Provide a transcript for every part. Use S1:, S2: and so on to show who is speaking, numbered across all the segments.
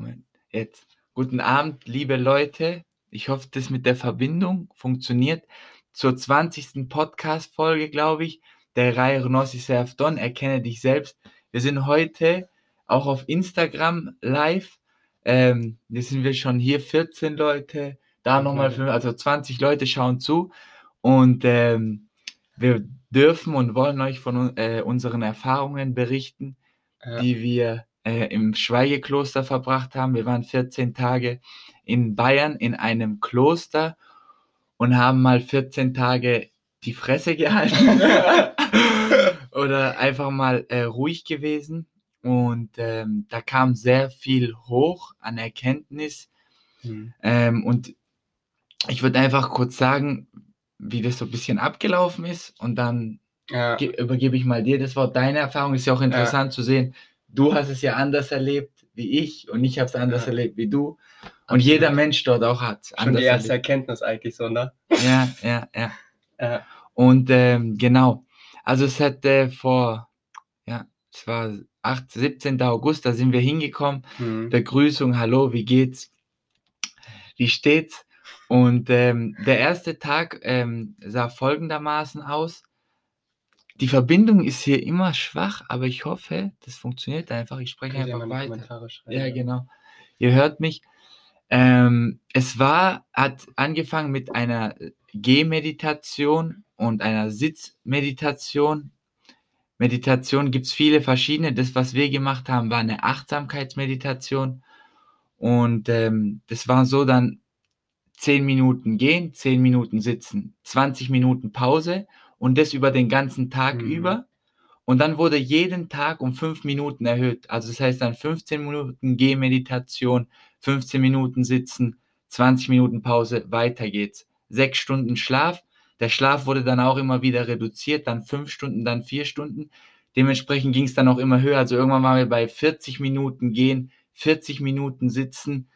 S1: Moment, jetzt. Guten Abend, liebe Leute. Ich hoffe, das mit der Verbindung funktioniert. Zur 20. Podcast-Folge, glaube ich, der Reihe Renossi Serf Don, erkenne dich selbst. Wir sind heute auch auf Instagram live. Ähm, jetzt sind wir schon hier 14 Leute, da nochmal, also 20 Leute schauen zu. Und ähm, wir dürfen und wollen euch von äh, unseren Erfahrungen berichten, ja. die wir äh, im Schweigekloster verbracht haben. Wir waren 14 Tage in Bayern in einem Kloster und haben mal 14 Tage die Fresse gehalten oder einfach mal äh, ruhig gewesen. Und ähm, da kam sehr viel hoch an Erkenntnis. Mhm. Ähm, und ich würde einfach kurz sagen, wie das so ein bisschen abgelaufen ist und dann ja. übergebe ich mal dir das Wort. Deine Erfahrung ist ja auch interessant ja. zu sehen. Du hast es ja anders erlebt wie ich und ich habe es anders ja. erlebt wie du. Und Absolut. jeder Mensch dort auch hat
S2: Schon die erste erlebt. Erkenntnis eigentlich so, ne?
S1: Ja, ja, ja. ja. Und ähm, genau, also es hätte vor, ja, es war 8, 17. August, da sind wir hingekommen. Mhm. Begrüßung, hallo, wie geht's? Wie steht's? Und ähm, der erste Tag ähm, sah folgendermaßen aus. Die Verbindung ist hier immer schwach, aber ich hoffe, das funktioniert einfach. Ich spreche Könnt einfach weiter. Ja, genau. Ihr hört mich. Ähm, es war, hat angefangen mit einer Gehmeditation und einer Sitzmeditation. Meditation gibt es viele verschiedene. Das, was wir gemacht haben, war eine Achtsamkeitsmeditation. Und ähm, das war so dann 10 Minuten gehen, 10 Minuten sitzen, 20 Minuten Pause und das über den ganzen Tag mhm. über. Und dann wurde jeden Tag um 5 Minuten erhöht. Also das heißt dann 15 Minuten Gehmeditation, 15 Minuten sitzen, 20 Minuten Pause, weiter geht's. 6 Stunden Schlaf. Der Schlaf wurde dann auch immer wieder reduziert, dann 5 Stunden, dann 4 Stunden. Dementsprechend ging es dann auch immer höher. Also irgendwann waren wir bei 40 Minuten gehen, 40 Minuten sitzen,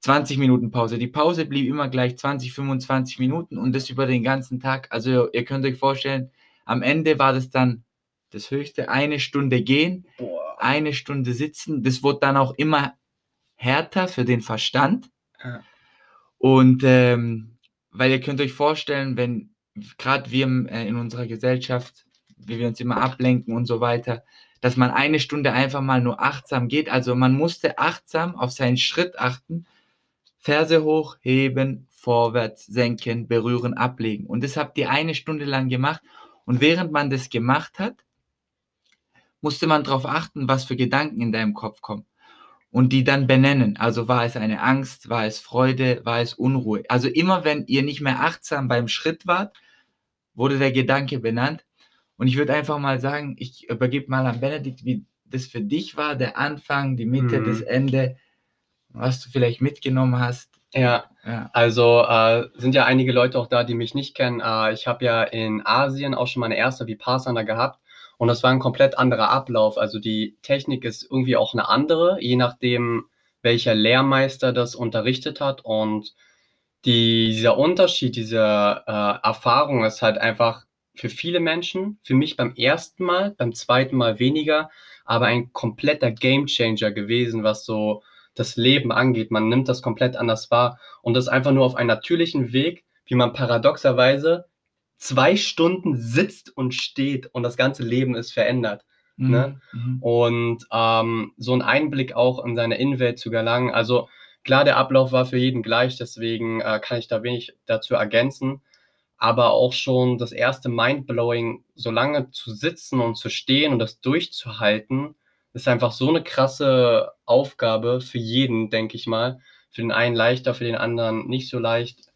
S1: 20 Minuten Pause. Die Pause blieb immer gleich 20, 25 Minuten und das über den ganzen Tag. Also ihr könnt euch vorstellen, am Ende war das dann das höchste, eine Stunde gehen, Boah. eine Stunde sitzen. Das wurde dann auch immer härter für den Verstand. Ja. Und ähm, weil ihr könnt euch vorstellen, wenn gerade wir äh, in unserer Gesellschaft, wie wir uns immer ablenken und so weiter, dass man eine Stunde einfach mal nur achtsam geht. Also man musste achtsam auf seinen Schritt achten Ferse hoch, heben, vorwärts, senken, berühren, ablegen. Und das habt ihr eine Stunde lang gemacht. Und während man das gemacht hat, musste man darauf achten, was für Gedanken in deinem Kopf kommen. Und die dann benennen. Also war es eine Angst, war es Freude, war es Unruhe. Also immer wenn ihr nicht mehr achtsam beim Schritt wart, wurde der Gedanke benannt. Und ich würde einfach mal sagen, ich übergebe mal an Benedikt, wie das für dich war, der Anfang, die Mitte, mhm. das Ende was du vielleicht mitgenommen hast.
S2: Ja, ja. also äh, sind ja einige Leute auch da, die mich nicht kennen. Äh, ich habe ja in Asien auch schon meine erste Vipassana gehabt und das war ein komplett anderer Ablauf. Also die Technik ist irgendwie auch eine andere, je nachdem, welcher Lehrmeister das unterrichtet hat. Und die, dieser Unterschied, diese äh, Erfahrung ist halt einfach für viele Menschen, für mich beim ersten Mal, beim zweiten Mal weniger, aber ein kompletter Gamechanger gewesen, was so das Leben angeht. Man nimmt das komplett anders wahr und das einfach nur auf einen natürlichen Weg, wie man paradoxerweise zwei Stunden sitzt und steht und das ganze Leben ist verändert. Mhm. Ne? Mhm. Und ähm, so ein Einblick auch in seine Innenwelt zu gelangen. Also klar, der Ablauf war für jeden gleich, deswegen äh, kann ich da wenig dazu ergänzen. Aber auch schon das erste Mindblowing, so lange zu sitzen und zu stehen und das durchzuhalten, ist einfach so eine krasse Aufgabe für jeden, denke ich mal. Für den einen leichter, für den anderen nicht so leicht.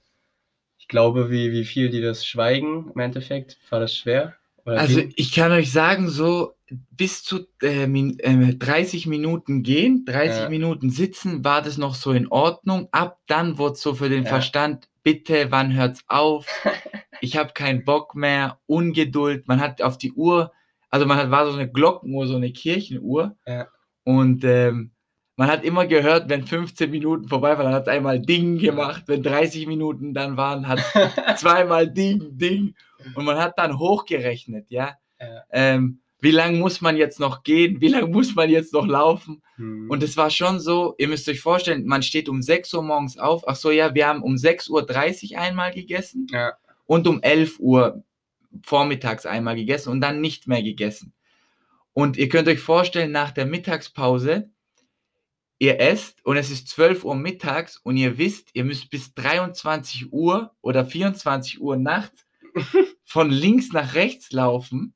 S2: Ich glaube, wie, wie viel die das schweigen im Endeffekt, war das schwer?
S1: also wie? ich kann euch sagen, so bis zu äh, äh, 30 Minuten gehen, 30 ja. Minuten sitzen, war das noch so in Ordnung. Ab dann wurde so für den ja. Verstand, bitte, wann hört's auf? ich habe keinen Bock mehr, Ungeduld. Man hat auf die Uhr also man hat, war so eine Glockenuhr, so eine Kirchenuhr. Ja. Und ähm, man hat immer gehört, wenn 15 Minuten vorbei waren, dann hat es einmal Ding gemacht. Wenn 30 Minuten dann waren, hat zweimal Ding, Ding. Und man hat dann hochgerechnet, ja. ja. Ähm, wie lange muss man jetzt noch gehen, wie lange muss man jetzt noch laufen. Mhm. Und es war schon so, ihr müsst euch vorstellen, man steht um 6 Uhr morgens auf. Ach so, ja, wir haben um 6.30 Uhr einmal gegessen
S2: ja.
S1: und um 11 Uhr vormittags einmal gegessen und dann nicht mehr gegessen. Und ihr könnt euch vorstellen, nach der Mittagspause, ihr esst und es ist 12 Uhr mittags und ihr wisst, ihr müsst bis 23 Uhr oder 24 Uhr nachts von links nach rechts laufen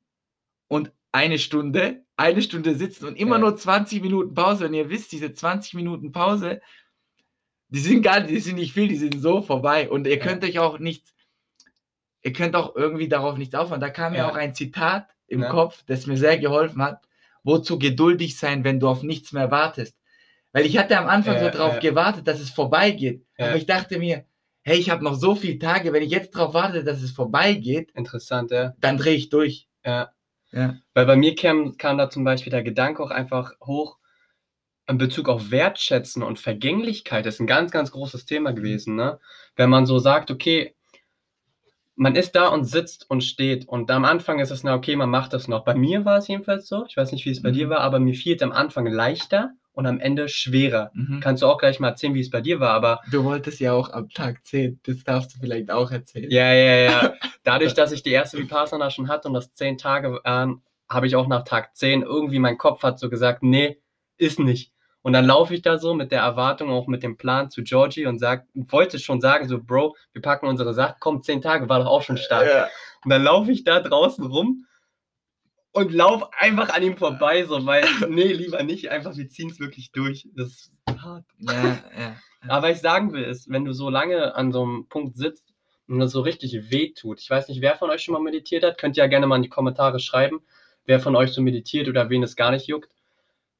S1: und eine Stunde, eine Stunde sitzen und immer nur 20 Minuten Pause. Und ihr wisst, diese 20 Minuten Pause, die sind gar nicht, die sind nicht viel, die sind so vorbei. Und ihr könnt euch auch nicht, ihr könnt auch irgendwie darauf nichts aufhören. Da kam ja, ja auch ein Zitat im Kopf, das mir sehr geholfen hat. Wozu geduldig sein, wenn du auf nichts mehr wartest? Weil ich hatte am Anfang so drauf gewartet, dass es vorbeigeht. Aber ich dachte mir, hey, ich habe noch so viele Tage, wenn ich jetzt darauf warte, dass es vorbeigeht,
S2: interessant, ja.
S1: Dann drehe ich durch.
S2: Ja. ja. Weil bei mir kam, kam da zum Beispiel der Gedanke auch einfach hoch, in Bezug auf Wertschätzen und Vergänglichkeit ist ein ganz, ganz großes Thema gewesen. Ne? Wenn man so sagt, okay, man ist da und sitzt und steht und am Anfang ist es, na okay, man macht das noch. Bei mir war es jedenfalls so, ich weiß nicht, wie es bei mhm. dir war, aber mir fiel es am Anfang leichter und am Ende schwerer. Mhm. Kannst du auch gleich mal erzählen, wie es bei dir war, aber.
S1: Du wolltest ja auch am Tag 10, das darfst du vielleicht auch erzählen.
S2: Ja, ja, ja. Dadurch, dass ich die erste Vipassana schon hatte und das 10 Tage waren, habe ich auch nach Tag 10 irgendwie mein Kopf hat so gesagt, nee, ist nicht. Und dann laufe ich da so mit der Erwartung, auch mit dem Plan zu Georgie und sag, wollte schon sagen, so, Bro, wir packen unsere Sachen, komm, 10 Tage war doch auch schon stark. Ja. Und dann laufe ich da draußen rum und lauf einfach an ihm vorbei, so, weil, nee, lieber nicht, einfach, wir ziehen es wirklich durch. Das ist hart. Ja, ja. Aber was ich sagen will, ist, wenn du so lange an so einem Punkt sitzt und das so richtig weh tut, ich weiß nicht, wer von euch schon mal meditiert hat, könnt ihr ja gerne mal in die Kommentare schreiben, wer von euch so meditiert oder wen es gar nicht juckt.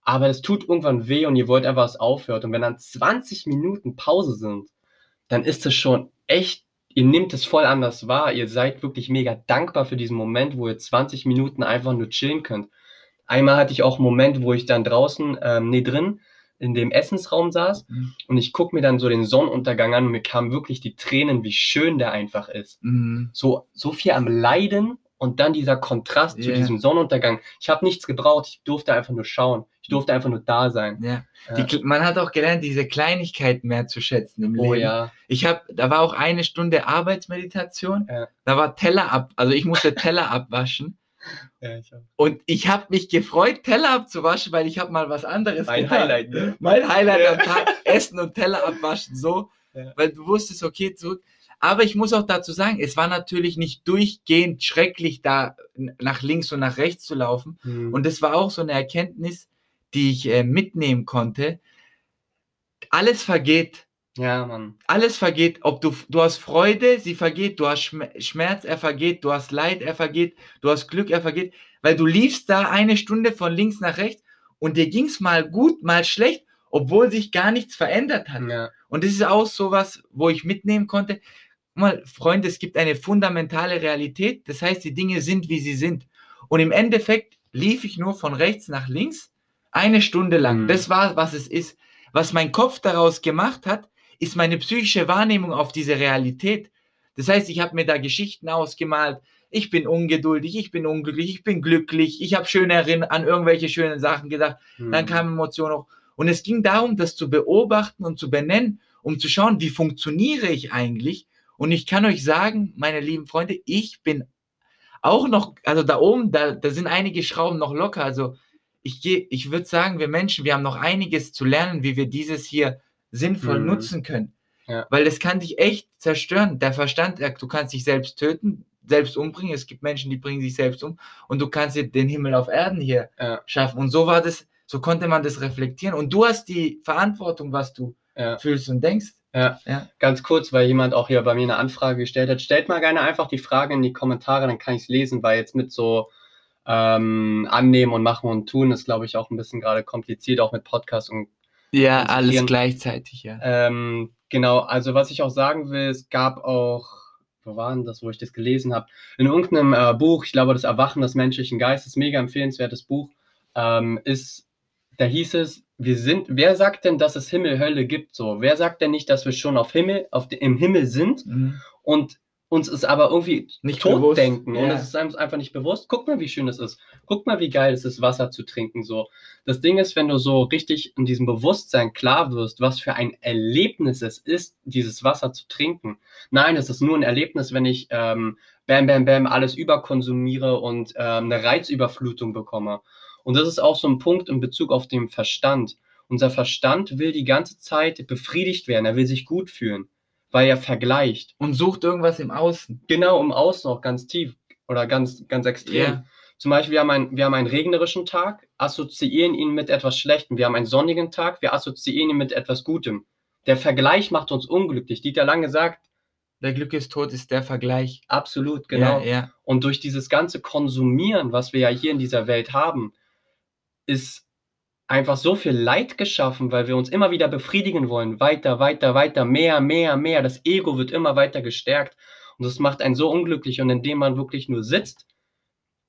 S2: Aber es tut irgendwann weh und ihr wollt einfach, was aufhört. Und wenn dann 20 Minuten Pause sind, dann ist es schon echt ihr nehmt es voll anders wahr. Ihr seid wirklich mega dankbar für diesen Moment, wo ihr 20 Minuten einfach nur chillen könnt. Einmal hatte ich auch einen Moment, wo ich dann draußen, ähm, nee, drin, in dem Essensraum saß mhm. und ich gucke mir dann so den Sonnenuntergang an und mir kamen wirklich die Tränen, wie schön der einfach ist. Mhm. So, so viel am Leiden und dann dieser Kontrast yeah. zu diesem Sonnenuntergang. Ich habe nichts gebraucht, ich durfte einfach nur schauen. Ich durfte einfach nur da sein.
S1: Ja. ja. Die, man hat auch gelernt, diese Kleinigkeiten mehr zu schätzen im
S2: oh,
S1: Leben.
S2: Ja.
S1: Ich habe, da war auch eine Stunde Arbeitsmeditation. Ja. Da war Teller ab, also ich musste Teller abwaschen. Ja, ich und ich habe mich gefreut, Teller abzuwaschen, weil ich habe mal was anderes
S2: Mein getan. Highlight, ne?
S1: Mein Highlight am Tag, Essen und Teller abwaschen, so. Weil du wusstest, okay, zurück. Aber ich muss auch dazu sagen, es war natürlich nicht durchgehend schrecklich, da nach links und nach rechts zu laufen. Mhm. Und es war auch so eine Erkenntnis, die ich äh, mitnehmen konnte. Alles vergeht.
S2: Ja, Mann.
S1: Alles vergeht. Ob du, du hast Freude, sie vergeht. Du hast Schmerz, er vergeht. Du hast Leid, er vergeht. Du hast Glück, er vergeht. Weil du liefst da eine Stunde von links nach rechts und dir ging es mal gut, mal schlecht, obwohl sich gar nichts verändert hat. Ja. Und das ist auch so was, wo ich mitnehmen konnte mal, Freunde, es gibt eine fundamentale Realität. Das heißt, die Dinge sind, wie sie sind. Und im Endeffekt lief ich nur von rechts nach links eine Stunde lang. Mhm. Das war, was es ist. Was mein Kopf daraus gemacht hat, ist meine psychische Wahrnehmung auf diese Realität. Das heißt, ich habe mir da Geschichten ausgemalt. Ich bin ungeduldig, ich bin unglücklich, ich bin glücklich, ich habe schön an irgendwelche schönen Sachen gedacht. Mhm. Dann kamen Emotionen hoch. Und es ging darum, das zu beobachten und zu benennen, um zu schauen, wie funktioniere ich eigentlich und ich kann euch sagen, meine lieben Freunde, ich bin auch noch, also da oben, da, da sind einige Schrauben noch locker. Also ich ich würde sagen, wir Menschen, wir haben noch einiges zu lernen, wie wir dieses hier sinnvoll mhm. nutzen können. Ja. Weil das kann dich echt zerstören. Der Verstand, du kannst dich selbst töten, selbst umbringen. Es gibt Menschen, die bringen sich selbst um und du kannst dir den Himmel auf Erden hier ja. schaffen. Und so war das, so konnte man das reflektieren. Und du hast die Verantwortung, was du ja. fühlst und denkst.
S2: Ja. ja. Ganz kurz, weil jemand auch hier bei mir eine Anfrage gestellt hat. Stellt mal gerne einfach die Frage in die Kommentare, dann kann ich es lesen, weil jetzt mit so ähm, annehmen und machen und tun ist, glaube ich, auch ein bisschen gerade kompliziert, auch mit Podcast und
S1: ja, alles gleichzeitig, ja.
S2: Ähm, genau, also was ich auch sagen will, es gab auch, wo war denn das, wo ich das gelesen habe? In irgendeinem äh, Buch, ich glaube, das Erwachen des menschlichen Geistes, mega empfehlenswertes Buch, ähm, ist, da hieß es, wir sind, wer sagt denn, dass es Himmel, Hölle gibt? So, wer sagt denn nicht, dass wir schon auf Himmel, auf, im Himmel sind? Mhm. Und uns ist aber irgendwie
S1: Nicht
S2: tot
S1: bewusst,
S2: denken und
S1: ja.
S2: es ist einem einfach nicht bewusst. Guck mal, wie schön es ist. Guck mal, wie geil es ist, Wasser zu trinken. So, das Ding ist, wenn du so richtig in diesem Bewusstsein klar wirst, was für ein Erlebnis es ist, dieses Wasser zu trinken. Nein, es ist nur ein Erlebnis, wenn ich ähm, bam, bam, bam alles überkonsumiere und ähm, eine Reizüberflutung bekomme. Und das ist auch so ein Punkt in Bezug auf den Verstand. Unser Verstand will die ganze Zeit befriedigt werden. Er will sich gut fühlen, weil er vergleicht.
S1: Und sucht irgendwas im Außen.
S2: Genau, im Außen auch ganz tief oder ganz, ganz extrem.
S1: Ja.
S2: Zum Beispiel, wir haben, einen, wir haben einen regnerischen Tag, assoziieren ihn mit etwas Schlechtem. Wir haben einen sonnigen Tag, wir assoziieren ihn mit etwas Gutem. Der Vergleich macht uns unglücklich. Dieter Lange sagt,
S1: Der Glück ist tot ist der Vergleich.
S2: absolut, genau.
S1: Ja, ja.
S2: Und durch dieses ganze Konsumieren, was wir ja hier in dieser Welt haben, ist einfach so viel Leid geschaffen, weil wir uns immer wieder befriedigen wollen. Weiter, weiter, weiter, mehr, mehr, mehr. Das Ego wird immer weiter gestärkt. Und das macht einen so unglücklich. Und indem man wirklich nur sitzt,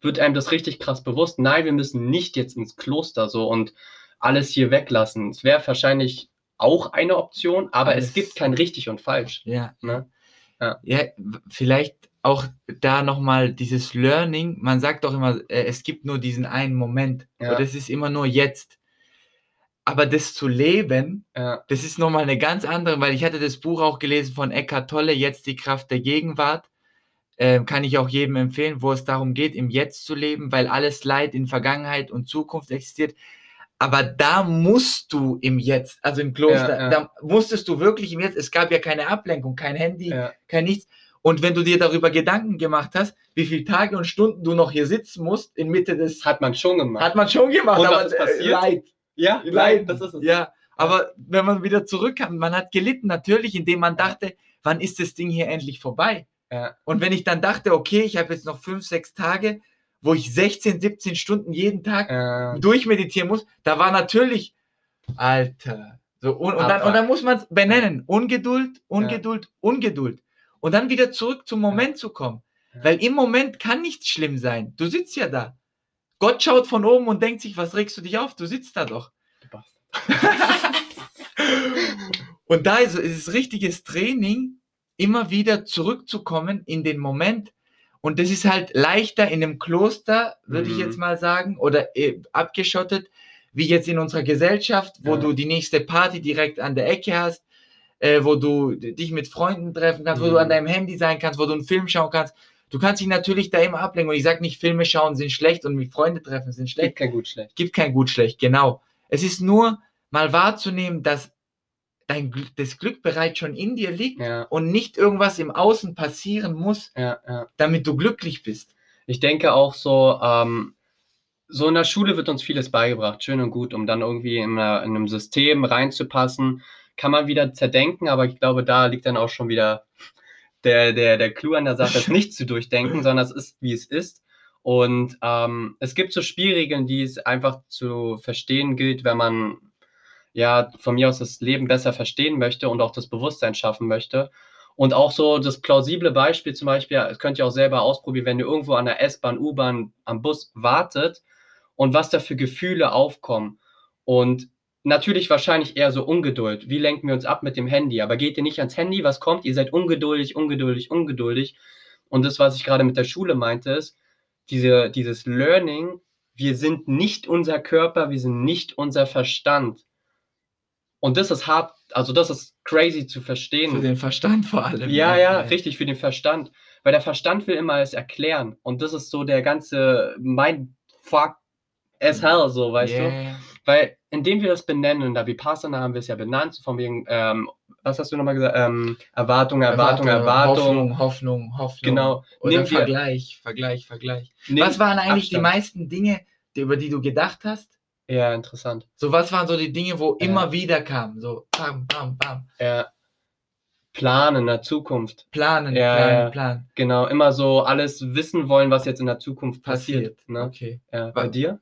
S2: wird einem das richtig krass bewusst. Nein, wir müssen nicht jetzt ins Kloster so und alles hier weglassen. Es wäre wahrscheinlich auch eine Option, aber
S1: Alles-
S2: es gibt kein richtig und falsch.
S1: Ja.
S2: Ne? Ja.
S1: ja, vielleicht auch da nochmal dieses Learning. Man sagt doch immer, äh, es gibt nur diesen einen Moment.
S2: Ja.
S1: Oder es ist immer nur jetzt. Aber das zu leben,
S2: Ja,
S1: das ist nochmal eine ganz andere, weil ich hatte das Buch auch gelesen von Eckhart Tolle, Jetzt die Kraft der Gegenwart. Ähm, kann ich auch jedem empfehlen, wo es darum geht, im Jetzt zu leben, weil alles Leid in Vergangenheit und Zukunft existiert. Aber da musst du im Jetzt, also im Kloster,
S2: Ja,
S1: da musstest du wirklich im Jetzt, es gab ja keine Ablenkung, kein Handy, kein nichts. Und wenn du dir darüber Gedanken gemacht hast, wie viele Tage und Stunden du noch hier sitzen musst, in Mitte des,
S2: hat man schon gemacht.
S1: hat man schon gemacht,
S2: Und
S1: aber
S2: ist
S1: äh,
S2: passiert?
S1: Leid.
S2: ja,
S1: Leid,
S2: das ist es.
S1: Ja, aber wenn man wieder zurückkam, man hat gelitten natürlich, indem man dachte, wann ist das Ding hier endlich vorbei?
S2: Ja.
S1: Und wenn ich dann dachte, okay, ich habe jetzt noch fünf, sechs Tage, wo ich 16, 17 Stunden jeden Tag
S2: Äh,
S1: durchmeditieren muss, da war natürlich, Alter. So, und, und, dann, und dann muss man es benennen. Ungeduld, Ungeduld, Ungeduld. Und dann wieder zurück zum Moment zu kommen. Weil im Moment kann nichts schlimm sein. Du sitzt ja da. Gott schaut von oben und denkt sich, was regst du dich auf? Du sitzt da doch. Und da ist, ist es richtiges Training, immer wieder zurückzukommen in den Moment. Und das ist halt leichter in einem Kloster, würde ich
S2: Mhm.
S1: jetzt mal sagen, oder äh, abgeschottet, wie jetzt in unserer Gesellschaft, wo
S2: Ja.
S1: du die nächste Party direkt an der Ecke hast, äh, wo du dich mit Freunden treffen kannst, wo du
S2: Mhm.
S1: an deinem Handy sein kannst, wo du einen Film schauen kannst. Du kannst dich natürlich da immer ablenken. Und ich sage nicht, Filme schauen sind schlecht und mit Freunde treffen sind schlecht
S2: Gibt kein gut schlecht.
S1: gibt kein gut schlecht, genau. Es ist nur mal wahrzunehmen, dass dein das Glück bereits schon in dir liegt
S2: Ja,
S1: und nicht irgendwas im Außen passieren muss,
S2: ja, ja.
S1: damit du glücklich bist.
S2: Ich denke auch so, ähm, so in der Schule wird uns vieles beigebracht, schön und gut, um dann irgendwie in, einer, in einem System reinzupassen. Kann man wieder zerdenken, aber ich glaube, da liegt dann auch schon wieder der, der, der Clou an der Sache, es nicht zu durchdenken, sondern es ist, wie es ist. Und ähm, es gibt so Spielregeln, die es einfach zu verstehen gilt, wenn man ja von mir aus das Leben besser verstehen möchte und auch das Bewusstsein schaffen möchte. Und auch so das plausible Beispiel zum Beispiel, das könnt ihr auch selber ausprobieren, wenn ihr irgendwo an der S-Bahn, U-Bahn, am Bus wartet und was da für Gefühle aufkommen. Und natürlich wahrscheinlich eher so Ungeduld. Wie lenken wir uns ab mit dem Handy? Aber geht ihr nicht ans Handy? Was kommt? Ihr seid ungeduldig, ungeduldig, ungeduldig. Und das, was ich gerade mit der Schule meinte, ist, diese, dieses Learning, wir sind nicht unser Körper, wir sind nicht unser Verstand. Und das ist hart, also das ist crazy zu verstehen.
S1: Für den Verstand vor allem.
S2: Ja, ja, richtig, für den Verstand. Weil der Verstand will immer alles erklären. Und das ist so der ganze Mindfuck as hell, so, weißt du? Weil indem wir das benennen, da Vipassana haben wir es ja benannt, von wegen, ähm, was hast du nochmal gesagt? Ähm, Erwartung, Erwartung, Erwartung.
S1: Hoffnung, Hoffnung, Hoffnung.
S2: Genau.
S1: Oder Vergleich, Vergleich, Vergleich. Was waren eigentlich die
S2: Abstand.
S1: meisten Dinge, die, über die du gedacht hast?
S2: Ja, interessant.
S1: So, was waren so die Dinge, wo
S2: Ja.
S1: immer wieder kamen? So, bam, bam, bam.
S2: Ja. Planen in der Zukunft.
S1: Planen,
S2: Ja,
S1: planen,
S2: ja.
S1: planen.
S2: Genau, immer so alles wissen wollen, was jetzt in der Zukunft passiert.
S1: Passiert.
S2: Ne?
S1: Okay.
S2: Ja, bei
S1: Wa-
S2: dir?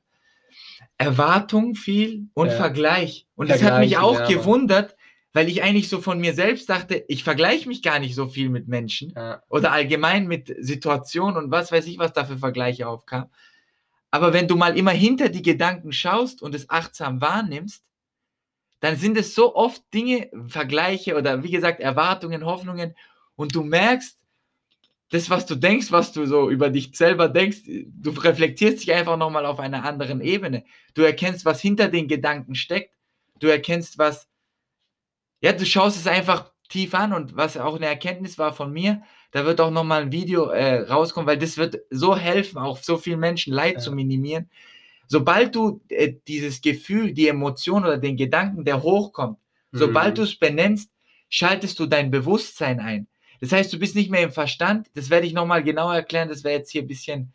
S1: Erwartung viel und
S2: Ja.
S1: Vergleich. Und das hat mich auch
S2: ja,
S1: gewundert, weil ich eigentlich so von mir selbst dachte, ich vergleiche mich gar nicht so viel mit Menschen
S2: Ja,
S1: oder allgemein mit Situationen und was weiß ich, was da für Vergleiche aufkam. Aber wenn du mal immer hinter die Gedanken schaust und es achtsam wahrnimmst, dann sind es so oft Dinge, Vergleiche oder wie gesagt Erwartungen, Hoffnungen und du merkst, das, was du denkst, was du so über dich selber denkst, du reflektierst dich einfach nochmal auf einer anderen Ebene. Du erkennst, was hinter den Gedanken steckt. Du erkennst, was, ja, du schaust es einfach tief an und was auch eine Erkenntnis war von mir, da wird auch nochmal ein Video äh, rauskommen, weil das wird so helfen, auch so vielen Menschen Leid ja. zu minimieren. Sobald du äh, dieses Gefühl, die Emotion oder den Gedanken, der hochkommt, mhm. sobald du es benennst, schaltest du dein Bewusstsein ein. Das heißt, du bist nicht mehr im Verstand. Das werde ich nochmal genauer erklären. Das wäre jetzt hier ein bisschen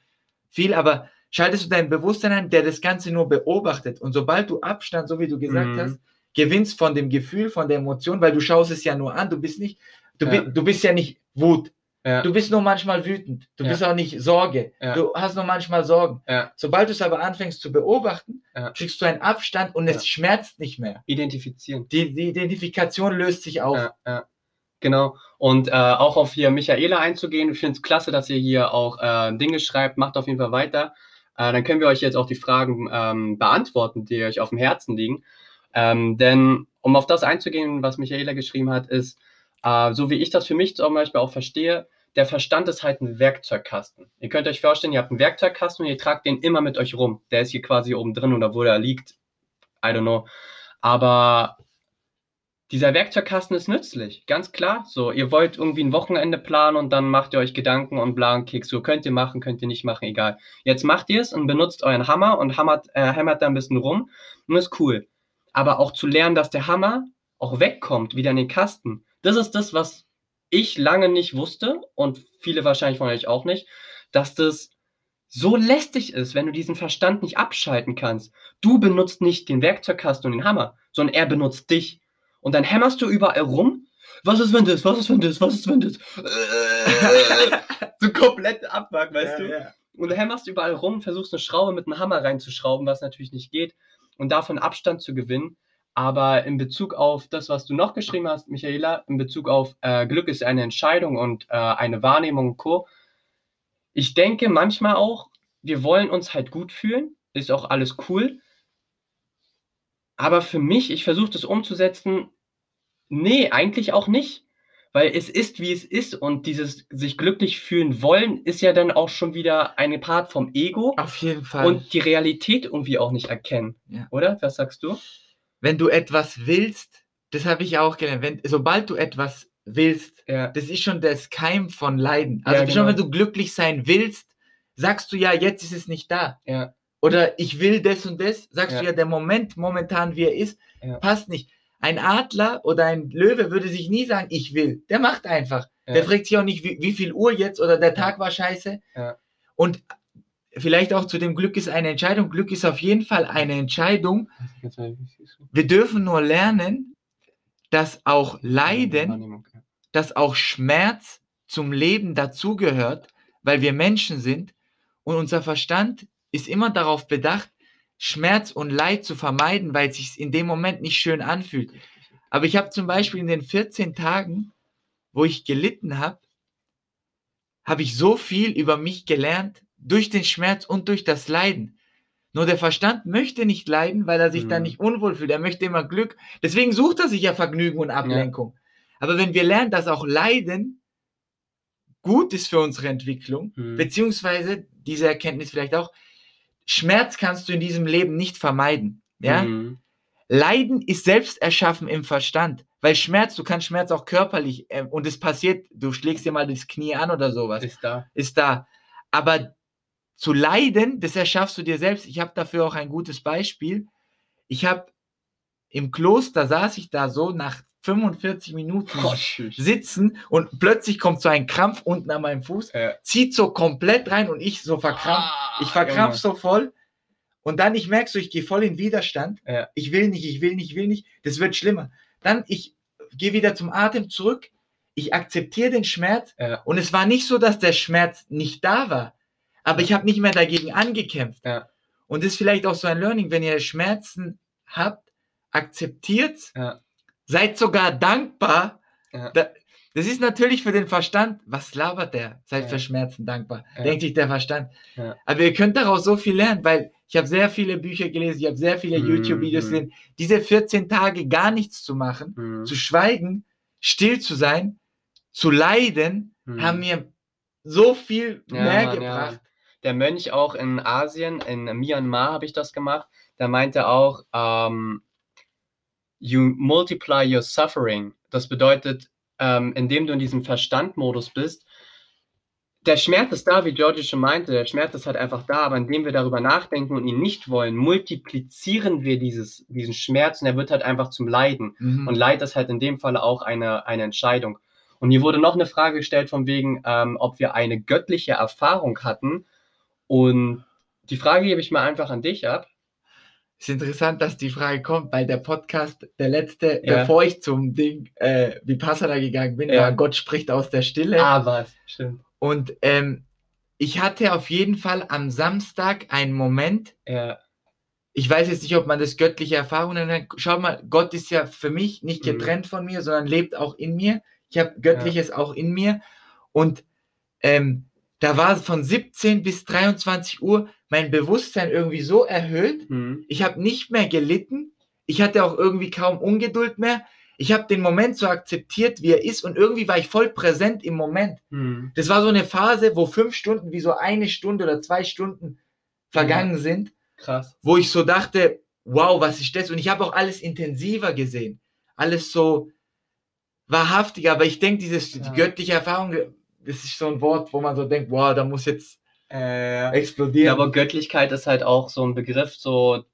S1: viel, aber schaltest du dein Bewusstsein ein, der das Ganze nur beobachtet. Und sobald du Abstand, so wie du gesagt mhm. hast, gewinnst von dem Gefühl, von der Emotion, weil du schaust es ja nur an. Du bist nicht, du, ja. Bi du bist ja nicht Wut. Ja. Du bist nur manchmal wütend. Du ja. bist auch nicht Sorge. Ja. Du hast nur manchmal Sorgen. Sobald du es aber anfängst zu beobachten, kriegst du einen Abstand und es schmerzt nicht mehr.
S2: Identifizieren.
S1: Die, die Identifikation löst sich auf.
S2: Genau. Und äh, auch auf hier Michaela einzugehen. Ich finde es klasse, dass ihr hier auch äh, Dinge schreibt. Macht auf jeden Fall weiter. Äh, dann können wir euch jetzt auch die Fragen ähm, beantworten, die euch auf dem Herzen liegen. Ähm, denn um auf das einzugehen, was Michaela geschrieben hat, ist, äh, so wie ich das für mich zum Beispiel auch verstehe, der Verstand ist halt ein Werkzeugkasten. Ihr könnt euch vorstellen, ihr habt einen Werkzeugkasten und ihr tragt den immer mit euch rum. Der ist hier quasi oben drin oder wo der liegt. I don't know. Aber dieser Werkzeugkasten ist nützlich, ganz klar. So, ihr wollt irgendwie ein Wochenende planen und dann macht ihr euch Gedanken und bla Kick. So könnt ihr machen, könnt ihr nicht machen, egal. Jetzt macht ihr es und benutzt euren Hammer und hammert, äh, hämmert da ein bisschen rum und ist cool. Aber auch zu lernen, dass der Hammer auch wegkommt, wieder in den Kasten. Das ist das, was ich lange nicht wusste und viele wahrscheinlich von euch auch nicht, dass das so lästig ist, wenn du diesen Verstand nicht abschalten kannst. Du benutzt nicht den Werkzeugkasten und den Hammer, sondern er benutzt dich. Und dann hämmerst du überall rum. Was ist, wenn das? Was ist, wenn das? Was ist, wenn das? so komplett abwack, weißt ja, du? Ja. Und du hämmerst überall rum, versuchst eine Schraube mit einem Hammer reinzuschrauben, was natürlich nicht geht. Und davon Abstand zu gewinnen. Aber in Bezug auf das, was du noch geschrieben hast, Michaela, in Bezug auf äh, Glück ist eine Entscheidung und äh, eine Wahrnehmung und Co. Ich denke manchmal auch, wir wollen uns halt gut fühlen, ist auch alles cool. Aber für mich, ich versuche das umzusetzen, nee, eigentlich auch nicht. Weil es ist, wie es ist und dieses sich glücklich fühlen wollen, ist ja dann auch schon wieder eine Part vom Ego.
S1: Auf jeden Fall.
S2: Und die Realität irgendwie auch nicht erkennen. Ja. Oder? Was sagst du?
S1: Wenn du etwas willst, das habe ich auch gelernt, wenn, sobald du etwas willst, ja. das ist schon das Keim von Leiden. Also ja, genau. schon, wenn du glücklich sein willst, sagst du ja, jetzt ist es nicht da. Ja. Oder ich will das und das, sagst du ja, der Moment momentan, wie er ist, passt nicht. Ein Adler oder ein Löwe würde sich nie sagen, ich will. Der macht einfach. Ja. Der fragt sich auch nicht, wie, wie, viel Uhr jetzt oder der Tag war scheiße. Und vielleicht auch zu dem Glück ist eine Entscheidung. Glück ist auf jeden Fall eine Entscheidung. Wir dürfen nur lernen, dass auch Leiden, dass auch Schmerz zum Leben dazugehört, weil wir Menschen sind und unser Verstand ist immer darauf bedacht, Schmerz und Leid zu vermeiden, weil es sich in dem Moment nicht schön anfühlt. Aber ich habe zum Beispiel in den 14 Tagen, wo ich gelitten habe, habe ich so viel über mich gelernt, durch den Schmerz und durch das Leiden. Nur der Verstand möchte nicht leiden, weil er sich mhm. dann nicht unwohl fühlt. Er möchte immer Glück. Deswegen sucht er sich ja Vergnügen und Ablenkung. Ja. Aber wenn wir lernen, dass auch Leiden gut ist für unsere Entwicklung, mhm. beziehungsweise diese Erkenntnis vielleicht auch, Schmerz kannst du in diesem Leben nicht vermeiden. Ja? Mhm. Leiden ist selbst erschaffen im Verstand. Weil Schmerz, du kannst Schmerz auch körperlich, äh, und es passiert, du schlägst dir mal das Knie an oder sowas.
S2: Ist da.
S1: Ist da. Aber zu leiden, das erschaffst du dir selbst. Ich habe dafür auch ein gutes Beispiel. Ich habe im Kloster saß ich da so nach 45 Minuten sitzen und plötzlich kommt so ein Krampf unten an meinem Fuß, ja. zieht so komplett rein und ich so verkrampft. Ah, ich verkrampf so voll. Und dann ich merke so, ich gehe voll in Widerstand. Ja. Ich will nicht, ich will nicht, ich will nicht. Das wird schlimmer. Dann ich gehe wieder zum Atem zurück. Ich akzeptiere den Schmerz. Ja. Und es war nicht so, dass der Schmerz nicht da war. Aber ich habe nicht mehr dagegen angekämpft. Und das ist vielleicht auch so ein Learning, wenn ihr Schmerzen habt, akzeptiert ja Seid sogar dankbar. Ja. das ist natürlich für den Verstand, was labert der? Seid ja. für Schmerzen dankbar, ja. denkt sich der Verstand. Ja. Aber ihr könnt daraus so viel lernen, weil ich habe sehr viele Bücher gelesen, ich habe sehr viele mhm. YouTube-Videos gesehen. Diese 14 Tage gar nichts zu machen, mhm. zu schweigen, still zu sein, zu leiden, mhm. haben mir so viel mehr
S2: Mann,
S1: gebracht.
S2: Der Mönch auch in Asien, in Myanmar habe ich das gemacht, der meinte auch, ähm, you multiply your suffering. Das bedeutet, ähm, indem du in diesem Verstandmodus bist, der Schmerz ist da, wie Georgie schon meinte, der Schmerz ist halt einfach da, aber indem wir darüber nachdenken und ihn nicht wollen, multiplizieren wir dieses, diesen Schmerz und er wird halt einfach zum Leiden.
S1: Mhm.
S2: Und Leid ist halt in dem Fall auch eine, eine Entscheidung. Und hier wurde noch eine Frage gestellt von wegen, ähm, ob wir eine göttliche Erfahrung hatten. Und die Frage gebe ich mal einfach an dich ab.
S1: Ist interessant, dass die Frage kommt, weil der Podcast, der letzte,
S2: Ja.
S1: bevor ich zum Ding äh, Vipassana gegangen bin,
S2: Ja.
S1: war Gott spricht aus der Stille.
S2: Ah, was? Stimmt.
S1: Und ähm, ich hatte auf jeden Fall am Samstag einen Moment,
S2: Ja,
S1: ich weiß jetzt nicht, ob man das göttliche Erfahrung nennt. Schau mal, Gott ist ja für mich nicht
S2: Mhm.
S1: getrennt von mir, sondern lebt auch in mir. Ich habe Göttliches auch in mir. Und ähm, da war von 17 bis 23 Uhr mein Bewusstsein irgendwie so erhöht.
S2: hm.
S1: Ich habe nicht mehr gelitten. Ich hatte auch irgendwie kaum Ungeduld mehr. Ich habe den Moment so akzeptiert, wie er ist. Und irgendwie war ich voll präsent im Moment.
S2: Hm.
S1: Das war so eine Phase, wo fünf Stunden wie so eine Stunde oder zwei Stunden vergangen sind
S2: krass.
S1: wo ich so dachte, wow, was ist das? Und ich habe auch alles intensiver gesehen. Alles so wahrhaftiger. Aber ich denke, dieses
S2: Ja.
S1: die göttliche Erfahrung, das ist so ein Wort, wo man so denkt, wow, da muss jetzt
S2: Äh,
S1: explodieren.
S2: ja, aber Göttlichkeit ist halt auch so ein Begriff, so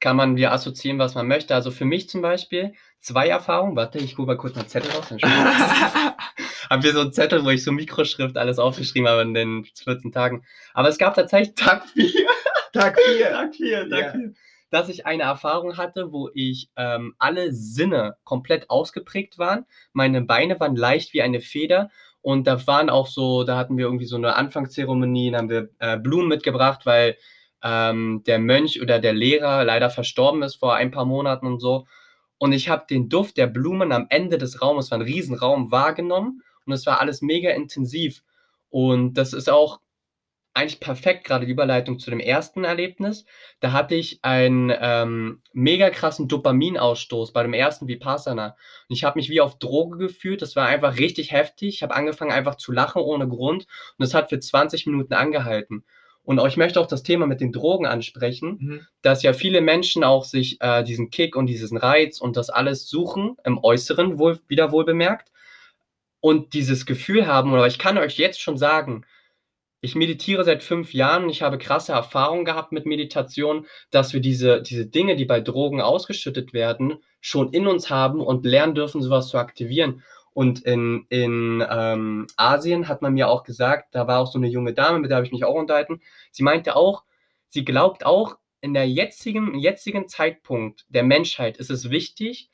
S2: kann man wir assoziieren, was man möchte. Also für mich zum Beispiel zwei Erfahrungen. Warte, ich hole mal kurz einen Zettel raus. dann schau- Hab hier so einen Zettel, wo ich so Mikroschrift alles aufgeschrieben habe in den 14 Tagen. Aber es gab tatsächlich Tag 4.
S1: Tag 4.
S2: Tag 4, Tag
S1: Ja.
S2: 4. Dass ich eine Erfahrung hatte, wo ich ähm, alle Sinne komplett ausgeprägt waren. Meine Beine waren leicht wie eine Feder. Und da waren auch so, da hatten wir irgendwie so eine Anfangszeremonie, da haben wir äh, Blumen mitgebracht, weil ähm, der Mönch oder der Lehrer leider verstorben ist vor ein paar Monaten und so. Und ich habe den Duft der Blumen am Ende des Raumes, es war ein Riesenraum, wahrgenommen. Und es war alles mega intensiv. Und das ist auch eigentlich perfekt, gerade die Überleitung zu dem ersten Erlebnis. Da hatte ich einen ähm, mega krassen Dopaminausstoß bei dem ersten Vipassana. Und ich habe mich wie auf Droge gefühlt. Das war einfach richtig heftig. Ich habe angefangen einfach zu lachen ohne Grund. Und das hat für 20 Minuten angehalten. Und ich möchte auch das Thema mit den Drogen ansprechen,
S1: Mhm.
S2: dass ja viele Menschen auch sich äh, diesen Kick und diesen Reiz und das alles suchen, im Äußeren wohl, wieder wohl bemerkt. Und dieses Gefühl haben, oder ich kann euch jetzt schon sagen, ich meditiere seit fünf Jahren und ich habe krasse Erfahrungen gehabt mit Meditation, dass wir diese, diese Dinge, die bei Drogen ausgeschüttet werden, schon in uns haben und lernen dürfen, sowas zu aktivieren. Und in, in ähm, Asien hat man mir auch gesagt, da war auch so eine junge Dame, mit der habe ich mich auch unterhalten. Sie meinte auch, sie glaubt auch, in der jetzigen, jetzigen Zeitpunkt der Menschheit ist es wichtig,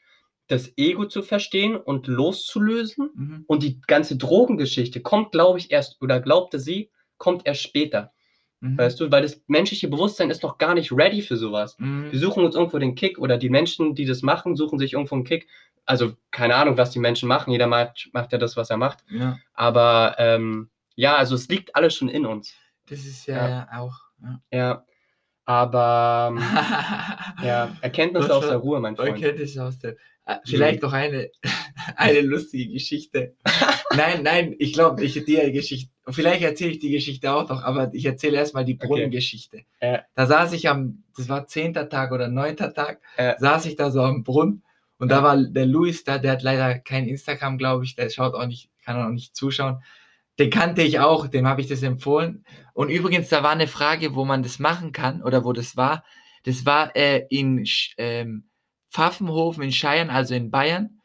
S2: das Ego zu verstehen und loszulösen.
S1: Mhm.
S2: Und die ganze Drogengeschichte kommt, glaube ich, erst, oder glaubte sie, kommt erst später.
S1: Mhm.
S2: Weißt du, weil das menschliche Bewusstsein ist noch gar nicht ready für sowas. Wir
S1: Mhm.
S2: suchen uns irgendwo den Kick oder die Menschen, die das machen, suchen sich irgendwo einen Kick. Also keine Ahnung, was die Menschen machen. Jeder macht, macht ja das, was er macht.
S1: Ja,
S2: Aber ähm, ja, also es liegt alles schon in uns.
S1: das ist ja,
S2: Ja.
S1: auch. Ja.
S2: Ja. Aber ähm, ja, Erkenntnis
S1: Das
S2: aus der Ruhe, mein Freund.
S1: Ist aus der. Ah, Vielleicht noch eine, eine lustige Geschichte. nein, nein, ich glaube, ich die Geschichte. Vielleicht erzähle ich die Geschichte auch noch, aber ich erzähle erstmal die
S2: Okay.
S1: Brunnengeschichte.
S2: Ja.
S1: Da saß ich am, das war zehnter Tag oder neunter Tag,
S2: Ja.
S1: saß ich da so am Brunnen und
S2: Ja.
S1: da war der Luis da, der hat leider kein Instagram, glaube ich, der schaut auch nicht, kann auch nicht zuschauen. Den kannte ich auch, dem habe ich das empfohlen. Und übrigens, da war eine Frage, wo man das machen kann oder wo das war. Das war äh, in ähm, Pfaffenhofen in Scheiern, also in Bayern.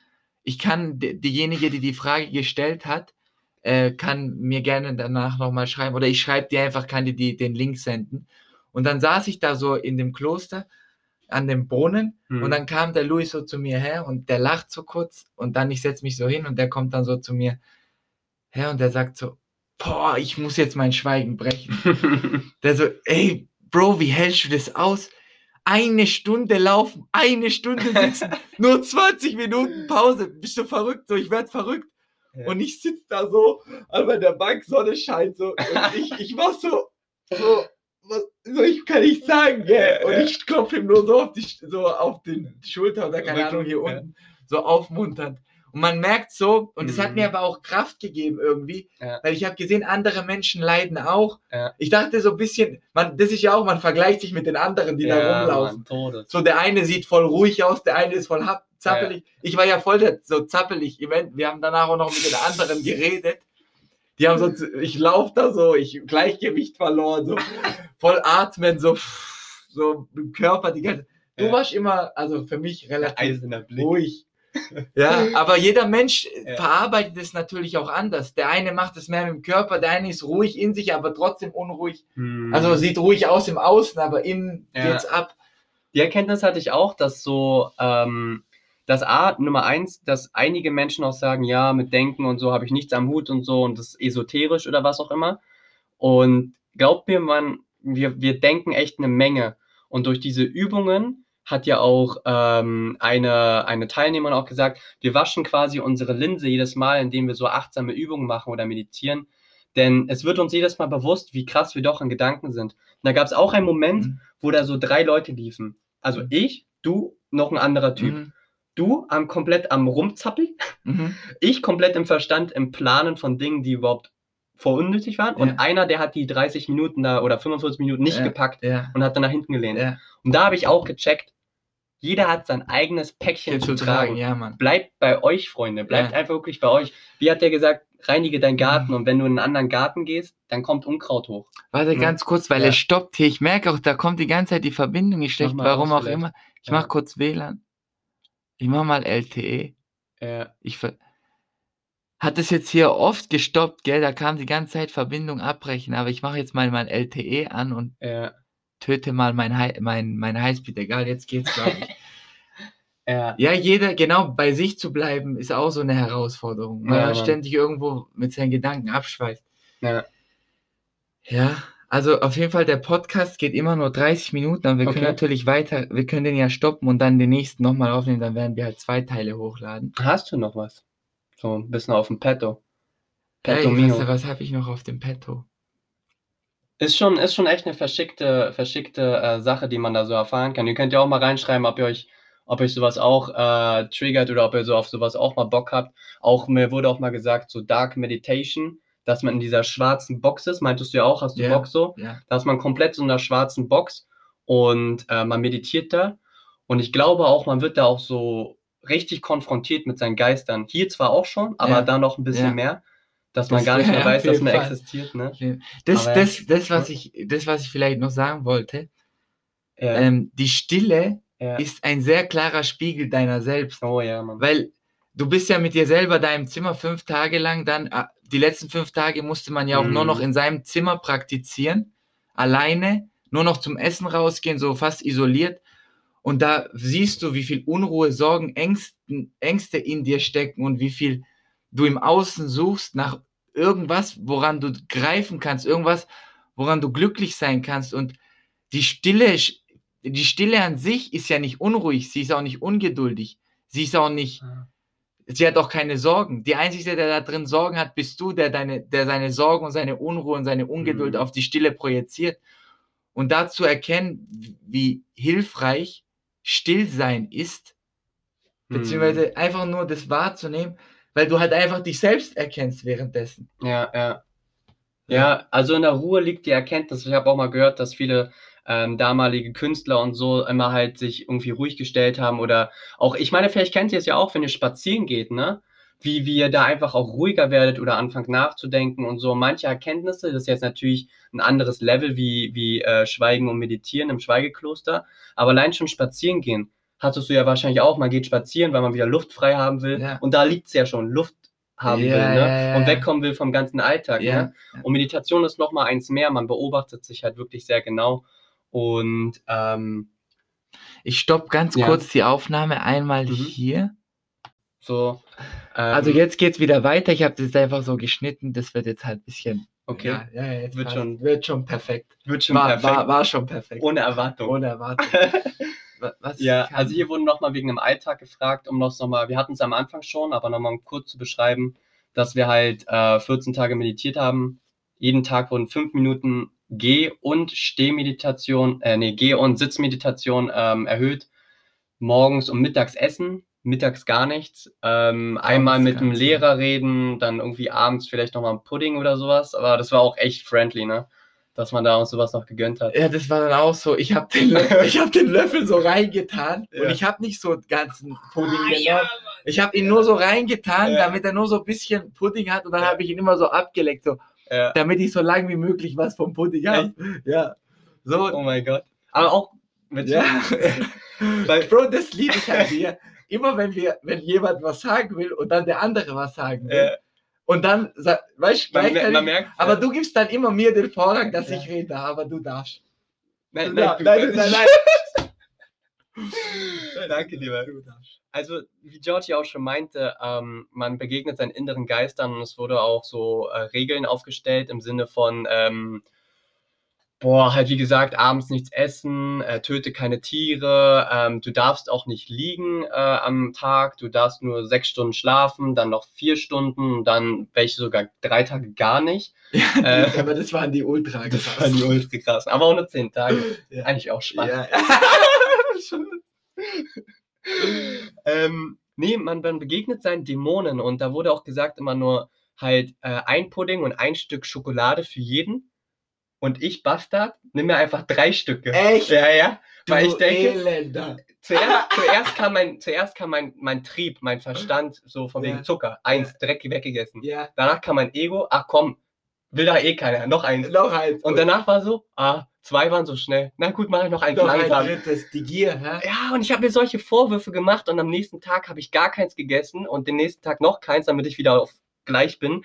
S1: Ich kann, diejenige, die die Frage gestellt hat, äh, kann mir gerne danach nochmal schreiben oder ich schreibe dir einfach, kann dir die, den Link senden. Und dann saß ich da so in dem Kloster an dem Brunnen
S2: Hm.
S1: und dann kam der Louis so zu mir her und der lacht so kurz und dann ich setze mich so hin und der kommt dann so zu mir her und der sagt so, boah, ich muss jetzt mein Schweigen brechen. Der so, ey, Bro, wie hältst du das aus? Eine Stunde laufen, eine Stunde sitzen, nur 20 Minuten Pause. Bist du verrückt? So, ich werd verrückt.
S2: Ja.
S1: Und ich sitze da so, aber der Bank, Sonne scheint so. Und ich, ich mach so, so, was, so ich kann nicht sagen, gell? Und ich klopfe ihm nur so auf die, so auf die Schulter oder keine Ahnung, hier unten, so aufmunternd. Und man merkt so, und es mhm. hat mir mhm. aber auch Kraft gegeben irgendwie, ja. weil ich habe gesehen, andere Menschen leiden auch. Ja. Ich dachte so ein bisschen, man, das ist ja auch, man vergleicht sich mit den anderen, die ja, da rumlaufen. Mann, so der eine sieht voll ruhig aus, der eine ist voll zappelig. Ich war ja voll der, so zappelig. Wir haben danach auch noch mit den anderen geredet. Die haben so, ich laufe da so, ich Gleichgewicht verloren, so voll atmen, so, so im Körper die ganze. Du warst immer, also für mich relativ ruhig. Ja, aber jeder Mensch ja. verarbeitet es natürlich auch anders. Der eine macht es mehr mit dem Körper, der eine ist ruhig in sich, aber trotzdem unruhig. Hm. Also sieht ruhig aus im Außen, aber innen ja. geht's ab.
S2: Die Erkenntnis hatte ich auch, dass so ähm, das A, Nummer eins, dass einige Menschen auch sagen, ja, mit Denken und so habe ich nichts am Hut und so und das ist esoterisch oder was auch immer. Und glaubt mir, man, wir, wir denken echt eine Menge. Und durch diese Übungen hat ja auch ähm, eine, eine Teilnehmerin auch gesagt, wir waschen quasi unsere Linse jedes Mal, indem wir so achtsame Übungen machen oder meditieren. Denn es wird uns jedes Mal bewusst, wie krass wir doch in Gedanken sind. Und da gab es auch einen Moment, mhm. wo da so drei Leute liefen. Also mhm. ich, du, noch ein anderer Typ. Mhm. Du am komplett am Rumzappeln, mhm. ich komplett im Verstand, im Planen von Dingen, die überhaupt vor unnötig waren. Ja. Und einer, der hat die 30 Minuten da oder 45 Minuten nicht ja. gepackt ja. und hat dann nach hinten gelehnt. Und da habe ich auch gecheckt, jeder hat sein eigenes Päckchen zu, zu tragen. tragen. Ja, Mann. Bleibt bei euch, Freunde. Bleibt ja. einfach wirklich bei euch. Wie hat der gesagt, reinige deinen Garten und wenn du in einen anderen Garten gehst, dann kommt Unkraut hoch.
S1: Warte ja. ganz kurz, weil ja. er stoppt hier. Ich merke auch, da kommt die ganze Zeit die Verbindung nicht schlecht, warum auch immer. Ich ja. mache kurz WLAN. Ich mache mal LTE. Ja. Ich hat es jetzt hier oft gestoppt, gell? Da kam die ganze Zeit Verbindung abbrechen, aber ich mache jetzt mal mein LTE an und ja töte mal mein, Hi mein, mein Highspeed, egal, jetzt geht's, glaube ich. ja. ja, jeder, genau, bei sich zu bleiben, ist auch so eine Herausforderung, weil ja, man ständig irgendwo mit seinen Gedanken abschweift. Ja. Ja, also auf jeden Fall, der Podcast geht immer nur 30 Minuten, aber wir okay. können natürlich weiter, wir können den ja stoppen und dann den nächsten nochmal aufnehmen, dann werden wir halt zwei Teile hochladen.
S2: Hast du noch was? So ein bisschen auf dem Petto.
S1: Petto hey, was, was habe ich noch auf dem Petto?
S2: Ist schon, ist schon echt eine verschickte, verschickte äh, Sache, die man da so erfahren kann. Ihr könnt ja auch mal reinschreiben, ob ihr euch, ob euch sowas auch äh, triggert oder ob ihr so auf sowas auch mal Bock habt. Auch mir wurde auch mal gesagt, so Dark Meditation, dass man in dieser schwarzen Box ist. Meintest du ja auch, hast du yeah, Bock so? Yeah. Da ist man komplett so in einer schwarzen Box und äh, man meditiert da. Und ich glaube auch, man wird da auch so richtig konfrontiert mit seinen Geistern. Hier zwar auch schon, aber yeah. da noch ein bisschen mehr dass man das gar nicht mehr weiß, dass man Fall. existiert. Ne?
S1: Das, Aber das, das, was ich, das, was ich vielleicht noch sagen wollte, ja. ähm, die Stille ja. ist ein sehr klarer Spiegel deiner selbst. Oh ja, Mann. Weil du bist ja mit dir selber da im Zimmer fünf Tage lang, dann ah, die letzten fünf Tage musste man ja auch mhm. nur noch in seinem Zimmer praktizieren, alleine, nur noch zum Essen rausgehen, so fast isoliert. Und da siehst du, wie viel Unruhe, Sorgen, Ängsten, Ängste in dir stecken und wie viel du im Außen suchst nach irgendwas, woran du greifen kannst, irgendwas, woran du glücklich sein kannst. Und die Stille, die Stille an sich ist ja nicht unruhig, sie ist auch nicht ungeduldig, sie ist auch nicht, sie hat auch keine Sorgen. Die Einzige, der da drin Sorgen hat, bist du, der, deine, der seine Sorgen und seine Unruhe und seine Ungeduld mhm. auf die Stille projiziert. Und dazu erkennen, wie hilfreich Stillsein ist, beziehungsweise mhm. einfach nur das wahrzunehmen, weil du halt einfach dich selbst erkennst währenddessen.
S2: Ja, ja. Ja, also in der Ruhe liegt die Erkenntnis. Ich habe auch mal gehört, dass viele ähm, damalige Künstler und so immer halt sich irgendwie ruhig gestellt haben oder auch, ich meine, vielleicht kennt ihr es ja auch, wenn ihr spazieren geht, ne? Wie, wie ihr da einfach auch ruhiger werdet oder anfangt nachzudenken und so. Manche Erkenntnisse, das ist jetzt natürlich ein anderes Level wie, wie äh, Schweigen und Meditieren im Schweigekloster, aber allein schon spazieren gehen hattest du ja wahrscheinlich auch, man geht spazieren, weil man wieder Luft frei haben will. Ja. Und da liegt es ja schon, Luft haben ja, will ne? Ja, und wegkommen will vom ganzen Alltag. Ne? Und Meditation ist nochmal eins mehr, man beobachtet sich halt wirklich sehr genau. Und ähm,
S1: ich stoppe ganz kurz die Aufnahme einmal mhm. hier. So. Ähm, also jetzt geht es wieder weiter. Ich habe das einfach so geschnitten. Das wird jetzt halt ein bisschen.
S2: Okay. Ja, ja,
S1: jetzt wird schon, wird schon perfekt.
S2: Wird schon
S1: war,
S2: perfekt.
S1: War, war schon perfekt.
S2: Ohne Erwartung.
S1: Ohne Erwartung.
S2: Was ja, also hier wurden nochmal wegen dem Alltag gefragt, um noch nochmal, wir hatten es am Anfang schon, aber nochmal kurz zu beschreiben, dass wir halt äh, 14 Tage meditiert haben. Jeden Tag wurden fünf Minuten Geh- und Stehmeditation, äh, nee, Geh- und Sitzmeditation ähm, erhöht. Morgens und mittags essen, mittags gar nichts. Ähm, einmal mit dem Lehrer reden, dann irgendwie abends vielleicht nochmal ein Pudding oder sowas. Aber das war auch echt friendly, ne? Dass man da uns sowas noch gegönnt hat.
S1: Ja, das war dann auch so. Ich habe den, Löffel, ich hab den Löffel so reingetan ja. und ich habe nicht so ganzen Pudding ah, genommen. Ja, ich habe ihn nur so reingetan, ja. damit er nur so ein bisschen Pudding hat und dann habe ich ihn immer so abgeleckt, so, damit ich so lang wie möglich was vom Pudding habe. Ja.
S2: So. Oh mein Gott. Aber auch mit ja.
S1: Weil, Bro, das liebe ich an dir. Immer wenn wir, wenn jemand was sagen will und dann der andere was sagen will. Ja. Und dann, weißt du, man, man merkt, aber ja. du gibst dann immer mir den Vorrang, dass ich rede, aber du darfst.
S2: Nein, du nein, du, nein, nein, nein, nein. Danke, lieber. Also, wie Georgie auch schon meinte, ähm, man begegnet seinen inneren Geistern und es wurde auch so äh, Regeln aufgestellt im Sinne von, ähm, boah, halt wie gesagt, abends nichts essen, äh, töte keine Tiere, ähm, du darfst auch nicht liegen äh, am Tag, du darfst nur sechs Stunden schlafen, dann noch vier Stunden, dann welche sogar drei Tage gar nicht.
S1: Ja, äh, aber das waren die ultra
S2: krass. Das waren die ultra krass. Aber auch nur zehn Tage. Ja. Eigentlich auch spannend. Ja. ähm, nee, man, man begegnet seinen Dämonen und da wurde auch gesagt immer nur halt äh, ein Pudding und ein Stück Schokolade für jeden und ich, Bastard, nimm mir einfach drei Stücke.
S1: Echt?
S2: Ja, ja. Du Weil ich denke, Elender. Zuerst, zuerst kam, mein, zuerst kam mein, mein Trieb, mein Verstand, so von wegen ja. Zucker. Eins, ja. direkt weggegessen. Ja. Danach kam mein Ego, ach komm, will da eh keiner, noch eins.
S1: Noch eins.
S2: Und danach war so, ah, zwei waren so schnell. Na gut, mache ich noch eins
S1: noch langsam. Ein drittes, die Gier, hä?
S2: Ja, und ich habe mir solche Vorwürfe gemacht und am nächsten Tag habe ich gar keins gegessen und den nächsten Tag noch keins, damit ich wieder auf gleich bin.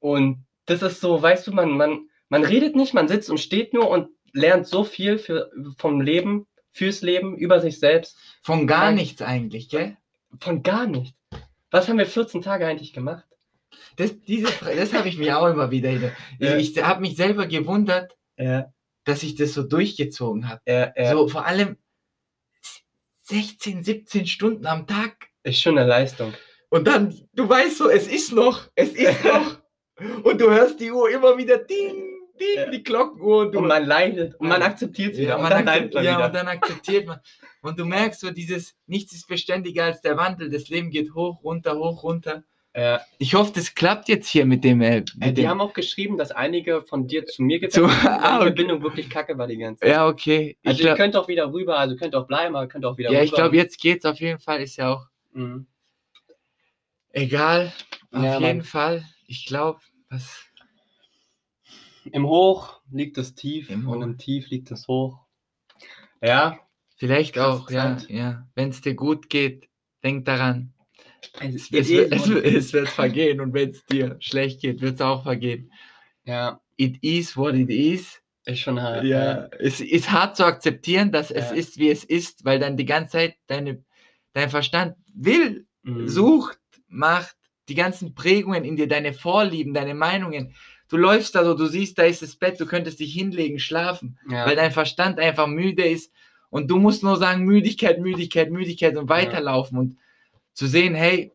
S2: Und das ist so, weißt du, man, man, man redet nicht, man sitzt und steht nur und lernt so viel für, vom Leben, fürs Leben, über sich selbst.
S1: Von gar nichts eigentlich, gell?
S2: Von gar nichts. Was haben wir 14 Tage eigentlich gemacht?
S1: Das, diese, das habe ich mir auch immer wieder. Ja. Ich, ich habe mich selber gewundert, ja. dass ich das so durchgezogen habe. Ja, so vor allem 16, 17 Stunden am Tag.
S2: Ist schon eine Leistung.
S1: Und dann, du weißt so, es ist noch, es ist noch. Und du hörst die Uhr immer wieder ding, ding, ja. die Glockenuhr.
S2: Und, und man leidet und man akzeptiert sie.
S1: Ja, und, dann leidet man ja wieder. und dann akzeptiert man. Und du merkst so dieses, nichts ist beständiger als der Wandel. Das Leben geht hoch, runter, hoch, runter. Ja. Ich hoffe, das klappt jetzt hier mit dem. Äh, mit
S2: äh, die
S1: dem
S2: haben auch geschrieben, dass einige von dir zu mir gezogen haben, ah, okay. die Verbindung wirklich kacke war die ganze Zeit.
S1: Ja, okay.
S2: Ich also, glaub, ihr könnt auch wieder rüber, also könnt auch bleiben, aber könnt auch wieder
S1: ja,
S2: rüber.
S1: Ja, ich glaube, jetzt geht's auf jeden Fall, ist ja auch. Mhm. Egal, auf ja, jeden Mann. Fall. Ich glaube, was.
S2: Im Hoch liegt das Tief Im und im Tief liegt das Hoch. Ja.
S1: Vielleicht auch, ja, ja. Wenn es dir gut geht, denk daran. Es, es, eh es, es wird vergehen und wenn es dir schlecht geht, wird es auch vergehen.
S2: Ja.
S1: It is what it is.
S2: Ist schon hart.
S1: Ja, ja. es ist hart zu akzeptieren, dass ja. es ist, wie es ist, weil dann die ganze Zeit deine, dein Verstand will, mhm. sucht, macht, die ganzen Prägungen in dir, deine Vorlieben, deine Meinungen, du läufst da so, du siehst, da ist das Bett, du könntest dich hinlegen, schlafen, ja. weil dein Verstand einfach müde ist und du musst nur sagen, Müdigkeit, Müdigkeit, Müdigkeit und weiterlaufen ja. und zu sehen, hey,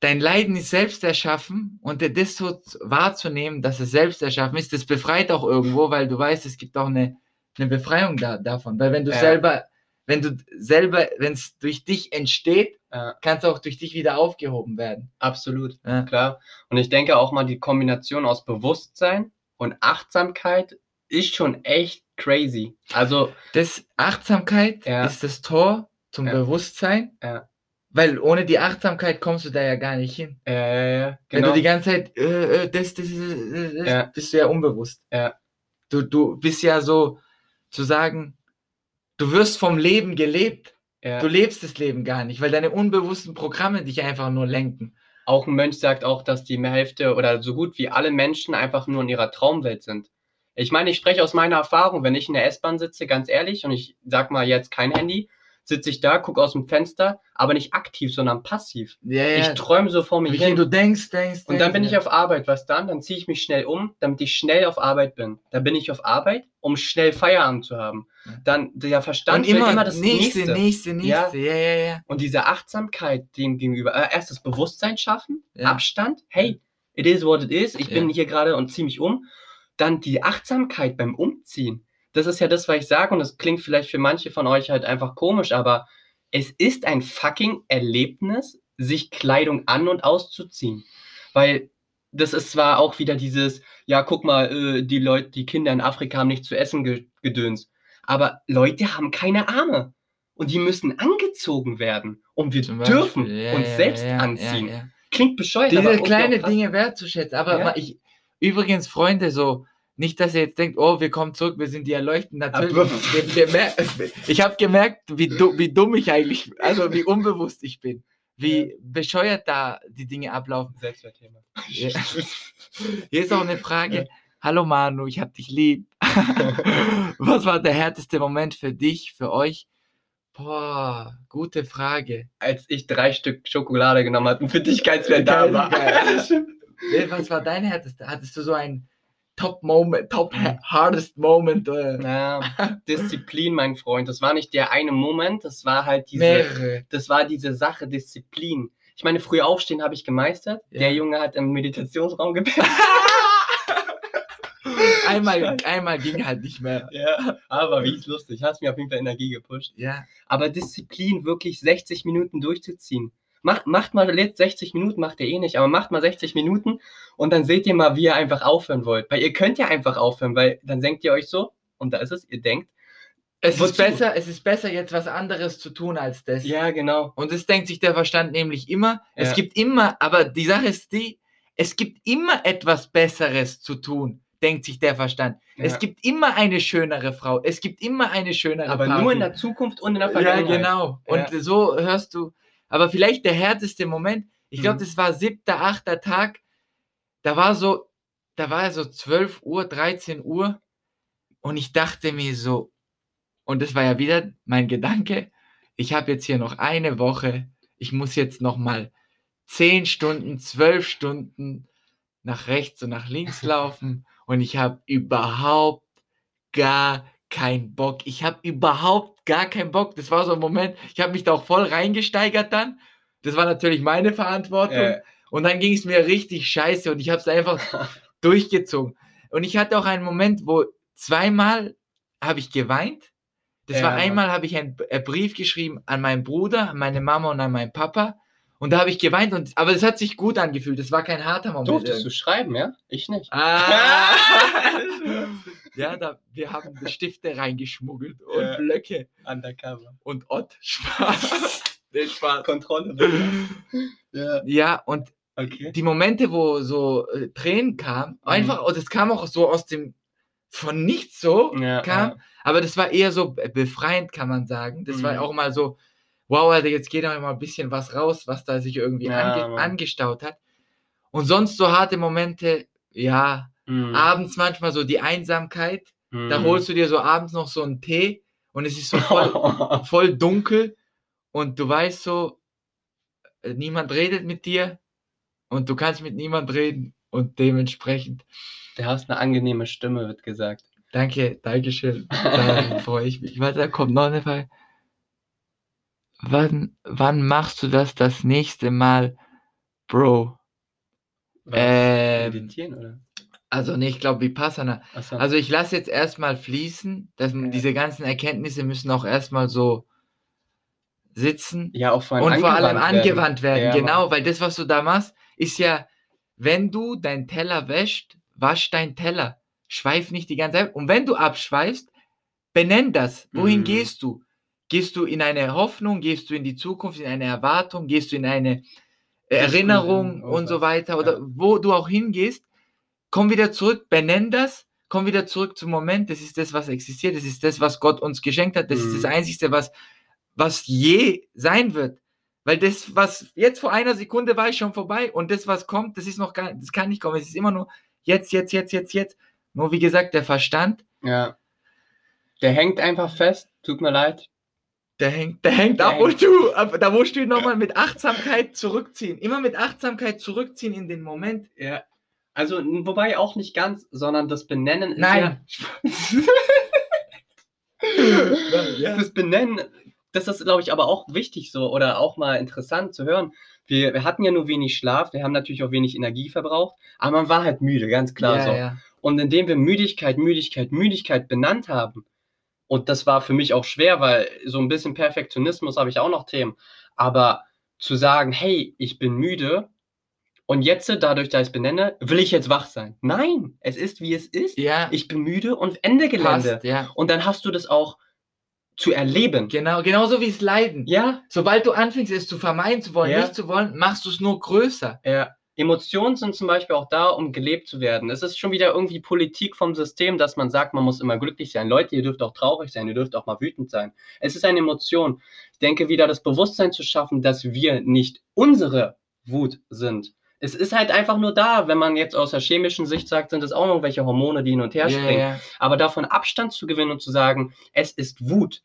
S1: dein Leiden ist selbst erschaffen und das so wahrzunehmen, dass es selbst erschaffen ist, das befreit auch irgendwo, weil du weißt, es gibt auch eine, eine Befreiung da, davon, weil wenn du ja. selber wenn du selber, wenn es durch dich entsteht, ja. kann es auch durch dich wieder aufgehoben werden.
S2: Absolut, ja. klar. Und ich denke auch mal, die Kombination aus Bewusstsein und Achtsamkeit ist schon echt crazy. Also.
S1: Das Achtsamkeit ja. ist das Tor zum Bewusstsein. Ja. Weil ohne die Achtsamkeit kommst du da ja gar nicht hin.
S2: Ja, ja, ja.
S1: Genau. Wenn du genau. die ganze Zeit, äh, äh das, das, das, das bist du ja unbewusst. Du, du bist ja so, zu sagen, Du wirst vom Leben gelebt. Ja. Du lebst das Leben gar nicht, weil deine unbewussten Programme dich einfach nur lenken.
S2: Auch ein Mönch sagt auch, dass die Hälfte oder so gut wie alle Menschen einfach nur in ihrer Traumwelt sind. Ich meine, ich spreche aus meiner Erfahrung, wenn ich in der S-Bahn sitze, ganz ehrlich, und ich sag mal jetzt kein Handy, sitze ich da, gucke aus dem Fenster, aber nicht aktiv, sondern passiv.
S1: Ja, ja.
S2: Ich träume so vor mir
S1: hin. Du denkst, denkst,
S2: Und dann bin ich auf Arbeit. Was dann? Dann ziehe ich mich schnell um, damit ich schnell auf Arbeit bin. Dann bin ich auf Arbeit, um schnell Feierabend zu haben. Dann der Verstand
S1: und immer, immer das nächste, nächste, nächste, nächste. Ja?
S2: Ja, ja. Und diese Achtsamkeit dem gegenüber. Äh, erst das Bewusstsein schaffen, Abstand. Hey, it is what it is. Ich bin hier gerade und ziehe mich um. Dann die Achtsamkeit beim Umziehen das ist ja das, was ich sage, und das klingt vielleicht für manche von euch halt einfach komisch, aber es ist ein fucking Erlebnis, sich Kleidung an und auszuziehen. Weil das ist zwar auch wieder dieses, ja, guck mal, äh, die Leute, die Kinder in Afrika haben nicht zu essen ge gedöns. Aber Leute haben keine Arme. Und die müssen angezogen werden. Und wir dürfen ja, uns ja, selbst ja, anziehen. Klingt bescheuert.
S1: Diese kleinen Dinge wertzuschätzen. Aber ich, übrigens, Freunde, so, nicht, dass ihr jetzt denkt, oh, wir kommen zurück, wir sind die Erleuchten. Natürlich. Wir, wir, ich habe gemerkt, wie, du, wie dumm ich eigentlich, also wie unbewusst ich bin. Wie ja. bescheuert da die Dinge ablaufen. Selbstwertthema. Ja. Hier ist auch eine Frage. Ja. Hallo Manu, ich hab dich lieb. Was war der härteste Moment für dich, für euch? Boah, gute Frage.
S2: Als ich drei Stück Schokolade genommen hatte und für dich keins mehr da war.
S1: Was war dein härtester? Hattest du so ein Top Moment, Top hm. Hardest Moment? Oder?
S2: Ja, Disziplin, mein Freund. Das war nicht der eine Moment, das war halt diese,
S1: Mehrere.
S2: das war diese Sache Disziplin. Ich meine, früh aufstehen habe ich gemeistert. Ja. Der Junge hat im Meditationsraum gepennt.
S1: einmal, einmal ging halt nicht mehr.
S2: Ja, aber wie ist lustig. Hast mir auf jeden Fall Energie gepusht.
S1: Ja.
S2: Aber Disziplin, wirklich 60 Minuten durchzuziehen. Macht, macht mal jetzt 60 Minuten, macht ihr eh nicht, aber macht mal 60 Minuten und dann seht ihr mal, wie ihr einfach aufhören wollt. Weil ihr könnt ja einfach aufhören, weil dann denkt ihr euch so, und da ist es, ihr denkt,
S1: es ist, besser, es ist besser, jetzt was anderes zu tun als das.
S2: Ja, genau.
S1: Und das denkt sich der Verstand nämlich immer. Ja. Es gibt immer, aber die Sache ist die, es gibt immer etwas Besseres zu tun denkt sich der Verstand. Ja. Es gibt immer eine schönere Frau. Es gibt immer eine schönere
S2: Aber Party. nur in der Zukunft und in der Vergangenheit.
S1: Ja, genau. Und ja. so hörst du. Aber vielleicht der härteste Moment, ich glaube, mhm. das war siebter, achter Tag. Da war so, da war so 12 Uhr, 13 Uhr. Und ich dachte mir so, und das war ja wieder mein Gedanke, ich habe jetzt hier noch eine Woche, ich muss jetzt noch mal 10 Stunden, 12 Stunden nach rechts und nach links laufen und ich habe überhaupt gar keinen Bock. Ich habe überhaupt gar keinen Bock. Das war so ein Moment, ich habe mich da auch voll reingesteigert dann. Das war natürlich meine Verantwortung. Äh. Und dann ging es mir richtig scheiße und ich habe es einfach durchgezogen. Und ich hatte auch einen Moment, wo zweimal habe ich geweint. Das ja. war einmal, habe ich einen Brief geschrieben an meinen Bruder, an meine Mama und an meinen Papa. Und da habe ich geweint, und, aber es hat sich gut angefühlt. Das war kein harter Moment.
S2: Durftest du schreiben, ja? Ich nicht.
S1: Ah, ja, da, wir haben Stifte reingeschmuggelt und ja. Blöcke.
S2: Undercover.
S1: Und Ott. Spaß.
S2: Den Spaß. Kontrolle.
S1: ja. ja, und okay. die Momente, wo so äh, Tränen kamen, mhm. einfach, und es kam auch so aus dem, von nichts so, ja, kam, ja. aber das war eher so befreiend, kann man sagen. Das mhm. war auch mal so, wow, Alter, jetzt geht da mal ein bisschen was raus, was da sich irgendwie ja, ange angestaut hat. Und sonst so harte Momente, ja, mhm. abends manchmal so die Einsamkeit. Mhm. Da holst du dir so abends noch so einen Tee und es ist so voll, voll dunkel und du weißt so, äh, niemand redet mit dir und du kannst mit niemand reden und dementsprechend.
S2: Du hast eine angenehme Stimme, wird gesagt.
S1: Danke, Dankeschön. Da freue ich mich. Warte, da kommt noch eine Frage wann, wann machst du das das nächste Mal, Bro?
S2: Was, ähm, meditieren, oder?
S1: Also nee, ich glaube Vipassana. So. Also ich lasse jetzt erstmal fließen. Dass, ja. Diese ganzen Erkenntnisse müssen auch erstmal so sitzen.
S2: Ja, auch vor
S1: allem und vor allem angewandt werden. werden. Ja, genau, weil das, was du da machst, ist ja, wenn du deinen Teller wäscht, wasch deinen Teller. Schweif nicht die ganze Zeit. Und wenn du abschweifst, benenn das. Wohin mhm. gehst du? Gehst du in eine Hoffnung, gehst du in die Zukunft, in eine Erwartung, gehst du in eine Erinnerung und so weiter oder ja. wo du auch hingehst, komm wieder zurück, benenn das, komm wieder zurück zum Moment, das ist das, was existiert, das ist das, was Gott uns geschenkt hat, das mhm. ist das mhm. Einzige, was, was je sein wird. Weil das, was jetzt vor einer Sekunde war, ist schon vorbei und das, was kommt, das ist noch gar, das kann nicht kommen, es ist immer nur jetzt, jetzt, jetzt, jetzt, jetzt. Nur wie gesagt, der Verstand.
S2: Ja. Der hängt einfach fest, tut mir leid.
S1: Der hängt, der hängt der ab hängt. und du, da musst du ihn nochmal mit Achtsamkeit zurückziehen. Immer mit Achtsamkeit zurückziehen in den Moment.
S2: Ja. Also, wobei auch nicht ganz, sondern das Benennen ist
S1: Nein.
S2: ja. Das Benennen, das ist, glaube ich, aber auch wichtig so oder auch mal interessant zu hören. Wir, wir, hatten ja nur wenig Schlaf, wir haben natürlich auch wenig Energie verbraucht, aber man war halt müde, ganz klar
S1: ja,
S2: so.
S1: Ja.
S2: Und indem wir Müdigkeit, Müdigkeit, Müdigkeit benannt haben, Und das war für mich auch schwer, weil so ein bisschen Perfektionismus habe ich auch noch Themen. Aber zu sagen, hey, ich bin müde und jetzt, dadurch, dass ich es benenne, will ich jetzt wach sein. Nein, es ist, wie es ist.
S1: Ja.
S2: Ich bin müde und Ende Gelände.
S1: Passt, ja.
S2: Und dann hast du das auch zu erleben.
S1: Genau, genauso wie es Leiden.
S2: Ja,
S1: Sobald du anfängst, es zu vermeiden zu wollen,
S2: Ja.
S1: nicht zu wollen, machst du es nur größer.
S2: Ja, Emotionen sind zum Beispiel auch da, um gelebt zu werden. Es ist schon wieder irgendwie Politik vom System, dass man sagt, man muss immer glücklich sein. Leute, ihr dürft auch traurig sein, ihr dürft auch mal wütend sein. Es ist eine Emotion. Ich denke, wieder das Bewusstsein zu schaffen, dass wir nicht unsere Wut sind. Es ist halt einfach nur da, wenn man jetzt aus der chemischen Sicht sagt, sind es auch irgendwelche Hormone, die hin und her springen.
S1: ja.
S2: Aber davon Abstand zu gewinnen und zu sagen, es ist Wut.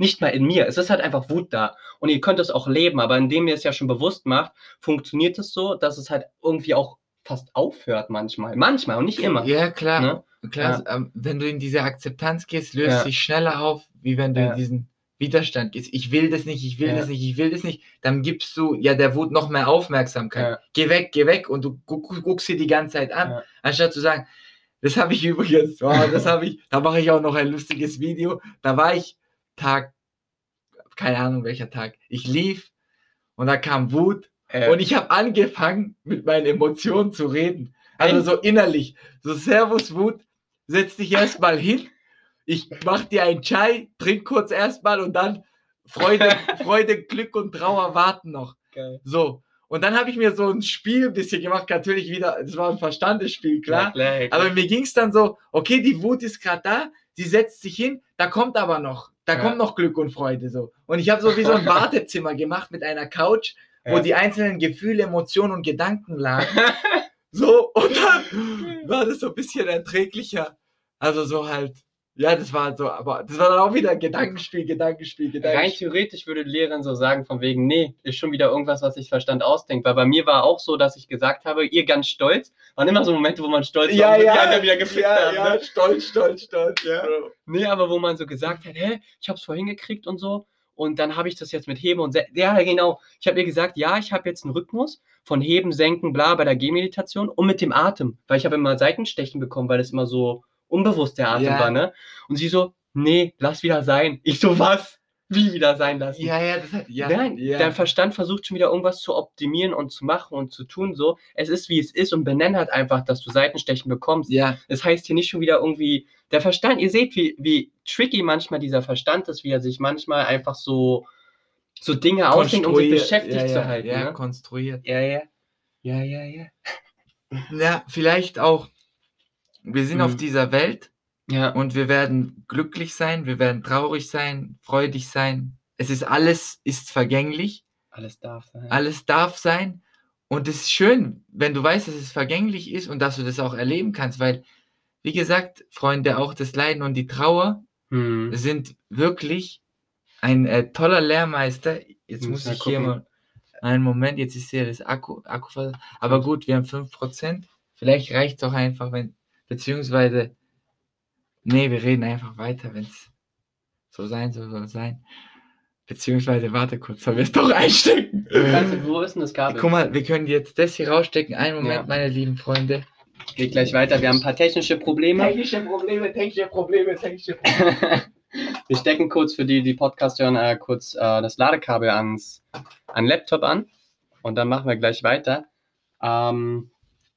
S2: Nicht mal in mir. Es ist halt einfach Wut da. Und ihr könnt es auch leben, aber indem ihr es ja schon bewusst macht, funktioniert es so, dass es halt irgendwie auch fast aufhört manchmal. Manchmal und nicht immer.
S1: Ja, klar.
S2: Ne?
S1: klar ähm, wenn du in diese Akzeptanz gehst, löst
S2: Ja.
S1: sich schneller auf, wie wenn du
S2: Ja.
S1: in diesen Widerstand gehst. Ich will das nicht, ich will
S2: Ja.
S1: das nicht, ich will das nicht. Dann gibst du ja der Wut noch mehr Aufmerksamkeit.
S2: Ja.
S1: Geh weg, geh weg und du gu gu- guckst sie die ganze Zeit an,
S2: Ja.
S1: anstatt zu sagen, das habe ich übrigens, oh, das habe ich, da mache ich auch noch ein lustiges Video. Da war ich Tag, keine Ahnung welcher Tag. Ich lief und da kam Wut
S2: Äh,
S1: und ich habe angefangen, mit meinen Emotionen zu reden. Also so innerlich. So, Servus, Wut, setz dich erstmal hin. Ich mach dir einen Chai, trink kurz erstmal und dann Freude, Freude, Glück und Trauer warten noch.
S2: geil.
S1: So. Und dann habe ich mir so ein Spiel ein bisschen gemacht, natürlich wieder, das war ein Verstandesspiel, klar.
S2: Ja, klar, klar.
S1: Aber mir ging es dann so, okay, die Wut ist gerade da, sie setzt sich hin, da kommt aber noch, da
S2: Ja.
S1: kommt noch Glück und Freude so. Und ich habe so wie so ein Wartezimmer gemacht mit einer Couch, wo
S2: Ja.
S1: die einzelnen Gefühle, Emotionen und Gedanken lagen. So, und dann war das so ein bisschen erträglicher. Also so halt, ja, das war so, aber das war dann auch wieder Gedankenspiel, Gedankenspiel,
S2: Rein
S1: Gedankenspiel.
S2: theoretisch würde die Lehrerin so sagen, von wegen, nee, ist schon wieder irgendwas, was sich Verstand ausdenkt. Weil bei mir war auch so, dass ich gesagt habe, ihr ganz stolz. Waren immer so Momente, wo man stolz
S1: Ja,
S2: war und
S1: ja,
S2: die anderen wieder gefickt
S1: ja,
S2: haben.
S1: ja,
S2: Ne?
S1: stolz, stolz, stolz, ja.
S2: Nee, aber wo man so gesagt hat, hä, ich hab's vorhin gekriegt und so. Und dann habe ich das jetzt mit Heben und Senken. Ja, genau. Ich habe ihr gesagt, ja, ich habe jetzt einen Rhythmus von Heben, Senken, bla bei der Gehmeditation und mit dem Atem. Weil ich habe immer Seitenstechen bekommen, weil das immer so unbewusst der Atem
S1: Ja.
S2: war, ne? Und sie so, nee, lass wieder sein. Ich so, was? Wie wieder sein lassen?
S1: Ja, ja, das hat, ja,
S2: Nein,
S1: ja.
S2: dein Verstand versucht schon wieder irgendwas zu optimieren und zu machen und zu tun so. Es ist wie es ist und benenn halt einfach, dass du Seitenstechen bekommst.
S1: ja,
S2: Das heißt hier nicht schon wieder irgendwie, der Verstand, ihr seht, wie, wie tricky manchmal dieser Verstand ist, wie er sich manchmal einfach so, so Dinge ausdenkt, um sich beschäftigt
S1: ja,
S2: zu
S1: ja,
S2: halten.
S1: Ja,
S2: ne?
S1: konstruiert.
S2: ja, ja. Ja, ja, ja.
S1: Ja, vielleicht auch, wir sind
S2: Mhm.
S1: auf dieser Welt
S2: Ja,
S1: und wir werden glücklich sein, wir werden traurig sein, freudig sein. Es ist alles ist vergänglich,
S2: alles darf sein.
S1: alles darf sein und es ist schön, wenn du weißt, dass es vergänglich ist und dass du das auch erleben kannst, weil wie gesagt, Freunde, auch das Leiden und die Trauer
S2: Hm.
S1: sind wirklich ein äh, toller Lehrmeister. Jetzt muss
S2: wir
S1: ich hier mal einen Moment, jetzt ist hier das Akku, Akku aber gut, wir haben 5%. Vielleicht reicht es auch einfach, wenn, beziehungsweise, nee, wir reden einfach weiter, wenn es so sein soll, soll es sein. Beziehungsweise, warte kurz, sollen wir es doch einstecken?
S2: Kannst du, wo ist denn das Kabel?
S1: Guck mal, wir können jetzt das hier rausstecken. Einen Moment,
S2: Ja.
S1: meine lieben Freunde.
S2: Geht gleich weiter. Wir haben ein paar technische Probleme.
S1: Technische Probleme, technische Probleme, technische Probleme.
S2: Wir stecken kurz für die, die Podcast hören, äh, kurz äh, das Ladekabel ans an Laptop an und dann machen wir gleich weiter. Ähm,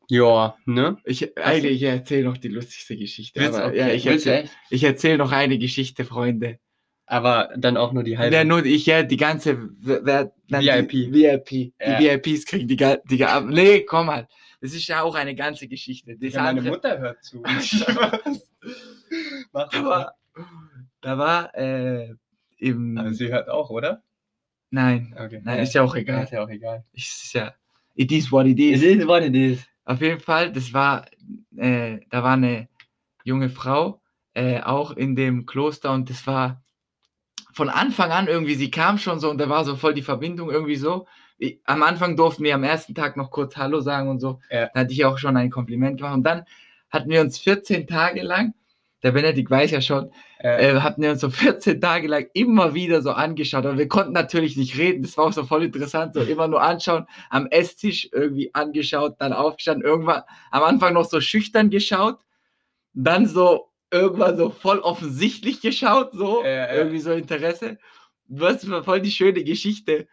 S2: ja, ne?
S1: Ich, eigentlich, ich erzähle noch die lustigste Geschichte.
S2: Willst-
S1: aber,
S2: okay.
S1: ja, ich erzähle erzähl noch eine Geschichte, Freunde.
S2: Aber dann auch nur die halbe.
S1: Ja, nur ich, ja, die ganze wer,
S2: VIP.
S1: Die, VIP.
S2: Ja.
S1: Die VIPs kriegen die, die Nee, komm mal. Das ist ja auch eine ganze Geschichte. Das
S2: ja, meine
S1: andere-
S2: Mutter hört zu.
S1: Da war, da war äh, im.
S2: Aber sie hört auch, oder?
S1: nein,
S2: Okay.
S1: nein, ist ja auch egal.
S2: ist ja auch egal.
S1: Ist ja. It is what it is.
S2: is what it is.
S1: Auf jeden Fall, das war, äh, da war eine junge Frau, äh, auch in dem Kloster und das war von Anfang an irgendwie, sie kam schon so und da war so voll die Verbindung irgendwie so. Ich, am Anfang durften wir am ersten Tag noch kurz Hallo sagen und so.
S2: Ja.
S1: Da hatte ich auch schon ein Kompliment gemacht und dann hatten wir uns 14 Tage lang, der Benedikt weiß ja schon,
S2: Äh,
S1: äh, hatten wir uns so 14 Tage lang immer wieder so angeschaut. Aber wir konnten natürlich nicht reden. Das war auch so voll interessant. So immer nur anschauen, am Esstisch irgendwie angeschaut, dann aufgestanden, irgendwann am Anfang noch so schüchtern geschaut, dann so irgendwann so voll offensichtlich geschaut, so,
S2: ja.
S1: irgendwie so Interesse. Was voll die schöne Geschichte.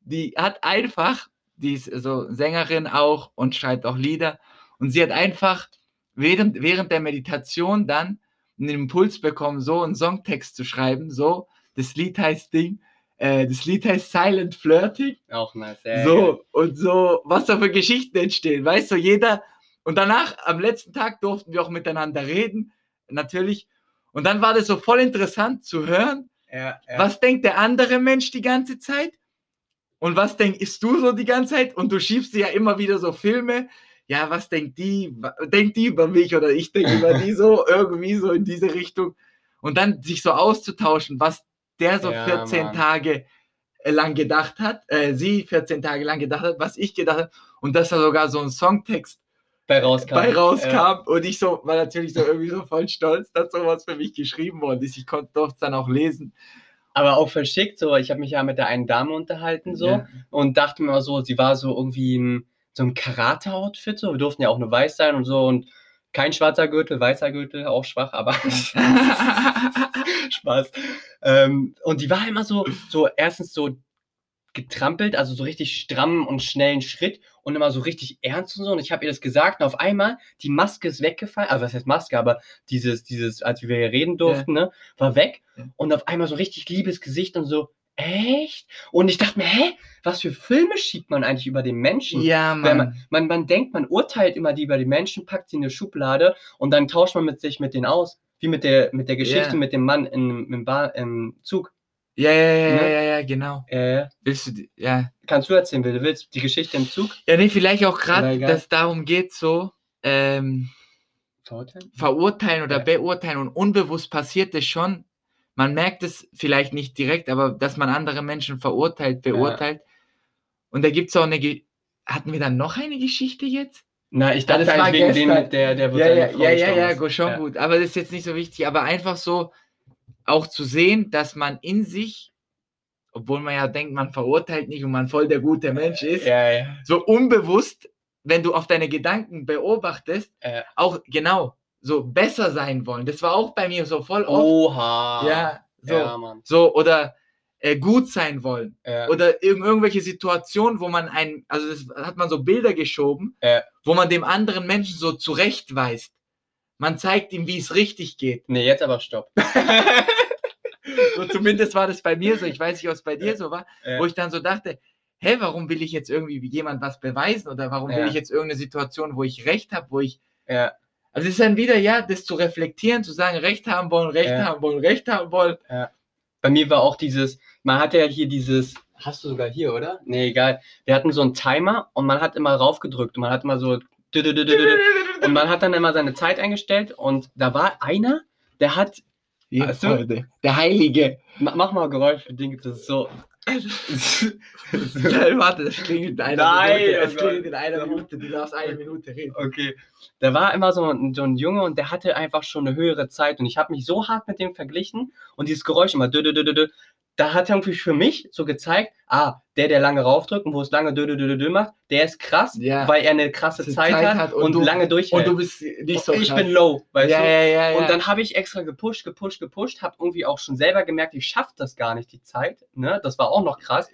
S1: Die hat einfach, die ist so Sängerin auch und schreibt auch Lieder. Und sie hat einfach während, während der Meditation dann einen Impuls bekommen, so einen Songtext zu schreiben. So, das Lied heißt Ding, äh, das Lied heißt Silent Flirting.
S2: Auch nice. Ja,
S1: So, und so, was da für Geschichten entstehen, weißt du, jeder. Und danach, am letzten Tag, durften wir auch miteinander reden, natürlich. Und dann war das so voll interessant zu hören,
S2: Ja, ja.
S1: was denkt der andere Mensch die ganze Zeit und was denkst du so die ganze Zeit und du schiebst dir ja immer wieder so Filme. Ja, was denkt die? Denkt die über mich oder ich denke über die so irgendwie so in diese Richtung und dann sich so auszutauschen, was der so
S2: Ja,
S1: 14
S2: Mann.
S1: Tage äh, lang gedacht hat, äh, sie 14 Tage lang gedacht hat, was ich gedacht habe und dass da sogar so ein Songtext
S2: bei rauskam.
S1: bei rauskam
S2: Ja.
S1: und ich so war natürlich so irgendwie so voll stolz, dass sowas für mich geschrieben worden ist. Ich konnte es dann auch lesen.
S2: Aber auch verschickt, so, ich habe mich ja mit der einen Dame unterhalten, so,
S1: Ja.
S2: und dachte mir so, sie war so irgendwie in so einem Karate-Outfit, so, wir durften ja auch nur weiß sein und so, und kein schwarzer Gürtel, weißer Gürtel, auch schwach, aber Spaß. Ähm, und die war immer so, so erstens so getrampelt, also so richtig stramm und schnellen Schritt und immer so richtig ernst und so. Und ich habe ihr das gesagt und auf einmal die Maske ist weggefallen. Also was heißt Maske, aber dieses, dieses, als wir hier reden durften, ne, war weg.
S1: Ja.
S2: Und auf einmal so richtig liebes Gesicht und so, echt? Und ich dachte mir, hä, was für Filme schiebt man eigentlich über den Menschen?
S1: ja,
S2: Wenn
S1: Mann.
S2: man, man, man denkt, man urteilt immer die über die Menschen, packt sie in eine Schublade und dann tauscht man mit sich mit denen aus. Wie mit der, mit der Geschichte
S1: Ja.
S2: mit dem Mann im, im, Bar, im Zug.
S1: Ja, ja, ja, ja,
S2: Ne?
S1: ja, ja, genau.
S2: Äh,
S1: Willst du, ja.
S2: kannst du erzählen, Will? Du willst die Geschichte im Zug
S1: Ja, nee, vielleicht auch gerade, dass es darum geht, so ähm,
S2: verurteilen?
S1: verurteilen oder
S2: Ja.
S1: beurteilen und unbewusst passiert es schon. Man merkt es vielleicht nicht direkt, aber dass man andere Menschen verurteilt, beurteilt. Und da gibt es auch eine. Ge Hatten wir dann noch eine Geschichte jetzt?
S2: Na, ich
S1: Ja,
S2: dachte
S1: das war
S2: eigentlich wegen dem
S1: gestern.
S2: der, der wo
S1: Ja, ja, ja, ja, ja, go- schon gut. Aber das ist jetzt nicht so wichtig. Aber einfach so auch zu sehen, dass man in sich, obwohl man ja denkt, man verurteilt nicht und man voll der gute Mensch ist,
S2: Ja, ja.
S1: so unbewusst, wenn du auf deine Gedanken beobachtest,
S2: Ja.
S1: auch genau so besser sein wollen. Das war auch bei mir so voll oft.
S2: Oha.
S1: ja, so,
S2: Ja, Mann.
S1: so oder äh, gut sein wollen.
S2: Ja.
S1: Oder irg irgendwelche Situationen, wo man ein, also das hat man so Bilder geschoben,
S2: Ja.
S1: wo man dem anderen Menschen so zurechtweist. Man zeigt ihm, wie es richtig geht.
S2: Nee, jetzt aber stopp.
S1: So, zumindest war das bei mir so. Ich weiß nicht, ob es bei dir so war, wo ich dann so dachte, hä, warum will ich jetzt irgendwie wie jemand was beweisen oder warum will ich jetzt irgendeine Situation, wo ich Recht habe, wo ich
S2: Ja.
S1: Also es ist dann wieder, ja, das zu reflektieren, zu sagen, Recht haben wollen, Recht
S2: Ja.
S1: haben wollen, Recht haben wollen.
S2: Bei mir war auch dieses, man hatte ja hier dieses, hast du sogar hier, oder? Nee, egal. Wir hatten so einen Timer und man hat immer raufgedrückt und man hat immer so und man hat dann immer seine Zeit eingestellt und da war einer, der hat, Weißt du?
S1: Der Heilige.
S2: ma- mach mal Geräusch für Ding, das ist so.
S1: Nein, warte, das klingelt in einer
S2: Nein,
S1: Minute.
S2: oh
S1: Es klingelt
S2: Gott.
S1: in einer Minute. Du darfst eine Minute reden.
S2: Okay. Da war immer so ein, so ein Junge und der hatte einfach schon eine höhere Zeit und ich habe mich so hart mit dem verglichen und dieses Geräusch immer dü, dü, dü, dü, da hat irgendwie für mich so gezeigt, ah, der, der lange raufdrückt und wo es lange dü, dü, dü, dü macht, der ist krass,
S1: Ja.
S2: weil er eine krasse Zeit,
S1: Zeit
S2: hat, und,
S1: und
S2: lange durchhält.
S1: Und du bist nicht so
S2: Und ich
S1: krass.
S2: bin low, weißt
S1: ja,
S2: du?
S1: ja, ja, ja.
S2: Und dann habe ich extra gepusht, gepusht, gepusht, habe irgendwie auch schon selber gemerkt, ich schaffe das gar nicht, die Zeit. Ne? Das war auch noch krass.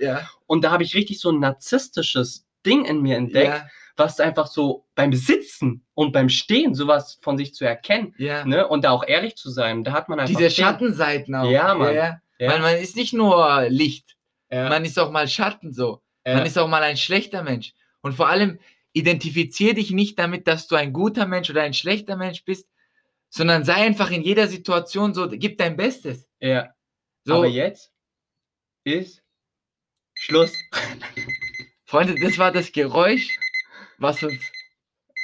S2: Und da habe ich richtig so ein narzisstisches Ding in mir entdeckt, was einfach so beim Sitzen und beim Stehen sowas von sich zu erkennen ne? und da auch ehrlich zu sein. Da hat man einfach
S1: Diese. Schattenseiten auch.
S2: Ja, Mann.
S1: Ja. Weil man ist nicht nur Licht,
S2: Ja,
S1: man ist auch mal Schatten so.
S2: ja,
S1: Man ist auch mal ein schlechter Mensch. Und vor allem identifizier dich nicht damit, dass du ein guter Mensch oder ein schlechter Mensch bist, sondern sei einfach in jeder Situation so, gib dein Bestes.
S2: ja.
S1: So,
S2: Aber jetzt ist Schluss.
S1: Freunde, das war das Geräusch, was uns,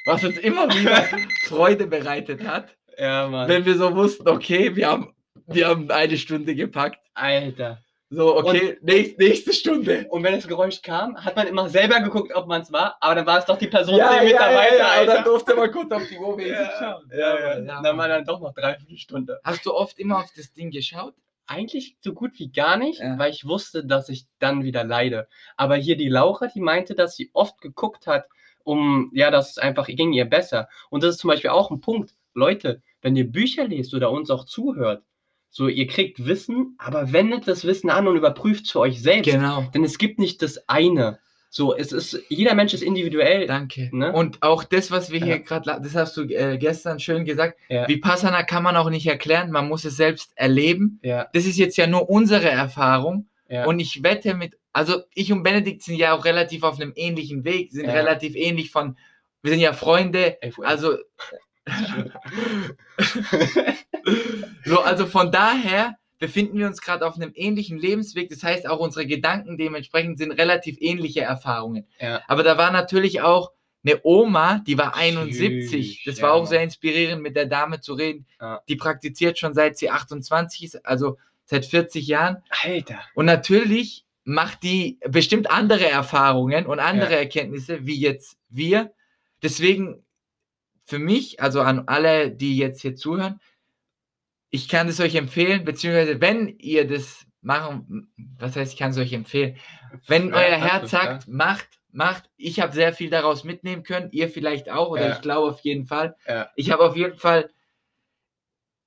S1: was uns immer wieder Freude bereitet hat,
S2: Ja, Mann.
S1: wenn wir so wussten, okay, wir haben, wir haben eine Stunde gepackt.
S2: Alter.
S1: So, okay, nächst, nächste Stunde.
S2: Und wenn das Geräusch kam, hat man immer selber geguckt, ob man es war, aber dann war es doch die Person
S1: Ja,
S2: zehn
S1: ja,
S2: Meter
S1: ja,
S2: weiter,
S1: ja, und dann durfte man kurz auf die Uhr
S2: Ja,
S1: schauen.
S2: ja, ja.
S1: ja,
S2: Dann war dann doch noch dreiviertel Stunde.
S1: Hast du oft immer auf das Ding geschaut?
S2: Eigentlich so gut wie gar nicht,
S1: Ja.
S2: weil ich wusste, dass ich dann wieder leide. Aber hier die Laura, die meinte, dass sie oft geguckt hat, um, ja, dass es einfach ging ihr besser. Und das ist zum Beispiel auch ein Punkt. Leute, wenn ihr Bücher lest oder uns auch zuhört, so, ihr kriegt Wissen, aber wendet das Wissen an und überprüft es für euch selbst.
S1: Genau.
S2: Denn es gibt nicht das eine. So, es ist, jeder Mensch ist individuell.
S1: Danke.
S2: Ne?
S1: Und auch das, was wir hier
S2: Ja.
S1: gerade, das hast du äh, gestern schön gesagt,
S2: Ja.
S1: Vipassana kann man auch nicht erklären, man muss es selbst erleben.
S2: Ja,
S1: Das ist jetzt ja nur unsere Erfahrung.
S2: ja.
S1: Und ich wette mit, also ich und Benedikt sind ja auch relativ auf einem ähnlichen Weg, sind relativ ähnlich von, wir sind ja Freunde, also, so, also von daher befinden wir uns gerade auf einem ähnlichen Lebensweg. Das heißt, auch unsere Gedanken dementsprechend sind relativ ähnliche Erfahrungen.
S2: Ja.
S1: Aber da war natürlich auch eine Oma, die war 71.
S2: Tschüss,
S1: Das war auch sehr inspirierend, mit der Dame zu reden.
S2: Ja.
S1: Die praktiziert schon seit sie 28 ist, also seit 40 Jahren.
S2: Alter.
S1: Und natürlich macht die bestimmt andere Erfahrungen und andere
S2: Ja.
S1: Erkenntnisse, wie jetzt wir. Deswegen für mich, also an alle, die jetzt hier zuhören, ich kann es euch empfehlen, beziehungsweise wenn ihr das machen, was heißt, ich kann es euch empfehlen, wenn
S2: Ja,
S1: euer Herz sagt, macht, macht, ich habe sehr viel daraus mitnehmen können, ihr vielleicht auch, oder
S2: Ja.
S1: ich glaube auf jeden Fall.
S2: Ja.
S1: Ich habe auf jeden Fall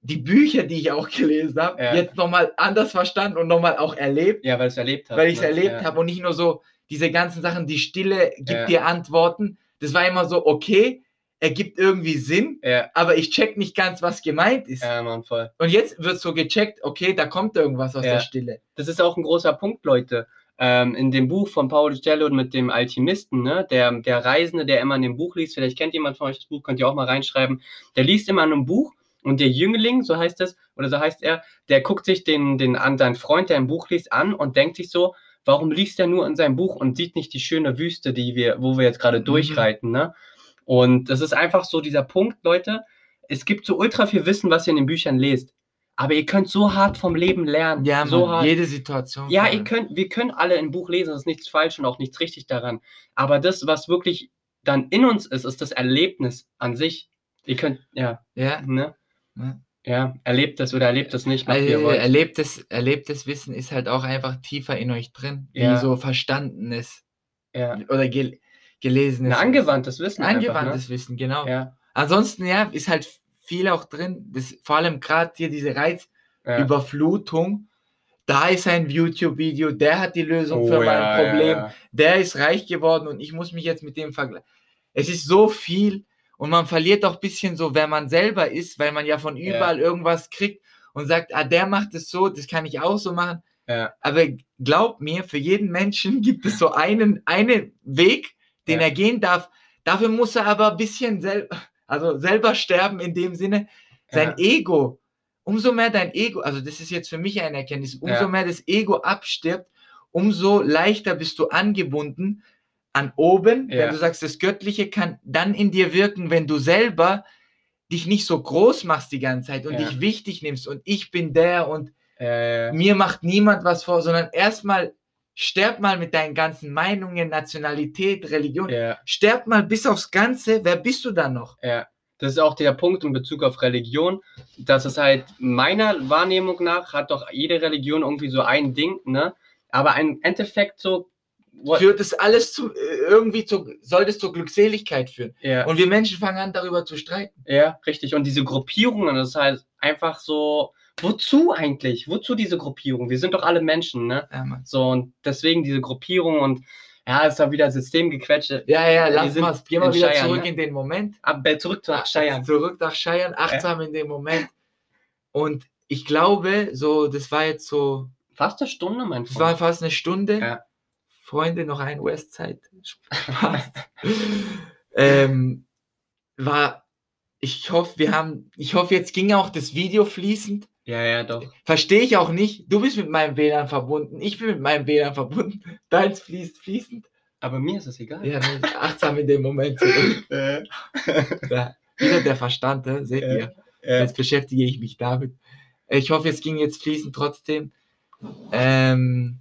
S1: die Bücher, die ich auch gelesen habe,
S2: Ja.
S1: jetzt nochmal anders verstanden und nochmal auch erlebt
S2: Ja, weil es erlebt hast.
S1: weil ich es
S2: ne?
S1: erlebt
S2: ja.
S1: habe und nicht nur so diese ganzen Sachen, die Stille gibt
S2: Ja.
S1: dir Antworten. Das war immer so, okay, ergibt irgendwie Sinn,
S2: Ja,
S1: aber ich check nicht ganz, was gemeint ist.
S2: ja, Mann, voll.
S1: Und jetzt wird so gecheckt, okay, da kommt irgendwas aus
S2: Ja.
S1: der Stille.
S2: Das ist auch ein großer Punkt, Leute. Ähm, in dem Buch von Paul Stello mit dem Alchemisten, ne, der, der Reisende, der immer in dem Buch liest, vielleicht kennt jemand von euch das Buch, könnt ihr auch mal reinschreiben, der liest immer in einem Buch und der Jüngling, so heißt es, oder so heißt er, der guckt sich den, den an seinen Freund, der ein Buch liest, an und denkt sich so, warum liest er nur in seinem Buch und sieht nicht die schöne Wüste, die wir, wo wir jetzt gerade
S1: Mhm.
S2: durchreiten, ne? Und das ist einfach so dieser Punkt, Leute. Es gibt so ultra viel Wissen, was ihr in den Büchern lest. Aber ihr könnt so hart vom Leben lernen.
S1: Ja,
S2: so
S1: Mann,
S2: hart.
S1: jede Situation.
S2: Ja, ihr könnt, wir können alle ein Buch lesen, das ist nichts falsch und auch nichts richtig daran. Aber das, was wirklich dann in uns ist, ist das Erlebnis an sich. Ihr könnt, ja,
S1: Ja,
S2: ne?
S1: Ja.
S2: Ja, erlebt das oder erlebt das nicht,
S1: also,
S2: wollt.
S1: erlebtes, erlebtes Wissen ist halt auch einfach tiefer in euch drin,
S2: Ja.
S1: wie so verstandenes
S2: Ja.
S1: oder gel gelesenes.
S2: Ein angewandtes Wissen.
S1: Angewandtes Wissen, genau.
S2: Einfach, ne? Ja.
S1: Ansonsten, ja, ist halt viel auch drin. Das, vor allem gerade hier diese
S2: Ja.
S1: Reizüberflutung. Da ist ein YouTube-Video, der hat die Lösung
S2: Oh,
S1: für mein
S2: ja, ja,
S1: Problem.
S2: ja.
S1: Der ist reich geworden und ich muss mich jetzt mit dem vergleichen. Es ist so viel und man verliert auch ein bisschen so, wer man selber ist, weil man ja von
S2: Ja.
S1: überall irgendwas kriegt und sagt, ah, der macht es so, das kann ich auch so machen.
S2: Ja.
S1: Aber glaub mir, für jeden Menschen gibt es so einen, einen Weg, den
S2: Ja.
S1: er gehen darf. Dafür muss er aber ein bisschen selber, also selber sterben in dem Sinne, sein
S2: Ja.
S1: Ego. Umso mehr dein Ego, also das ist jetzt für mich eine Erkenntnis, umso
S2: Ja.
S1: mehr das Ego abstirbt, umso leichter bist du angebunden an oben, wenn du sagst, das Göttliche kann dann in dir wirken, wenn du selber dich nicht so groß machst die ganze Zeit und dich wichtig nimmst und ich bin der und mir macht niemand was vor, sondern erstmal sterb mal mit deinen ganzen Meinungen, Nationalität, Religion.
S2: ja,
S1: Sterb mal bis aufs Ganze. Wer bist du dann noch?
S2: ja. Das ist auch der Punkt in Bezug auf Religion, dass es halt meiner Wahrnehmung nach hat doch jede Religion irgendwie so ein Ding, ne? Aber im Endeffekt so. wo-
S1: Führt es alles zu, äh, irgendwie zu, soll das zur Glückseligkeit führen.
S2: Ja.
S1: Und wir Menschen fangen an, darüber zu streiten.
S2: Ja, richtig. Und diese Gruppierungen, das ist halt einfach so, wozu eigentlich? Wozu diese Gruppierung? Wir sind doch alle Menschen, ne?
S1: Ja.
S2: So, und deswegen diese Gruppierung und ja, ist da wieder Systemgequetsche.
S1: ja, ja lass mal, geh mal wieder
S2: Scheiern,
S1: zurück
S2: ne?
S1: in den Moment.
S2: Aber zurück zu Scheiern.
S1: Zurück nach Scheiern, achtsam in dem Moment. Und ich glaube, so, das war jetzt so,
S2: Fast eine Stunde, mein
S1: das war
S2: Freund.
S1: fast eine Stunde.
S2: Ja.
S1: Freunde, noch ein Westside. Spaß. ähm, war, ich hoffe, wir haben, ich hoffe, jetzt ging auch das Video fließend.
S2: Ja, ja, doch.
S1: Verstehe ich auch nicht. Du bist mit meinem WLAN verbunden, ich bin mit meinem WLAN verbunden. Deins fließt fließend.
S2: Aber mir ist es egal.
S1: Ja, achtsam in dem Moment.
S2: Äh,
S1: Ja, wieder der Verstand, äh, seht
S2: Ja.
S1: ihr.
S2: äh,
S1: Jetzt beschäftige ich mich damit. Ich hoffe, es ging jetzt fließend trotzdem. Ähm,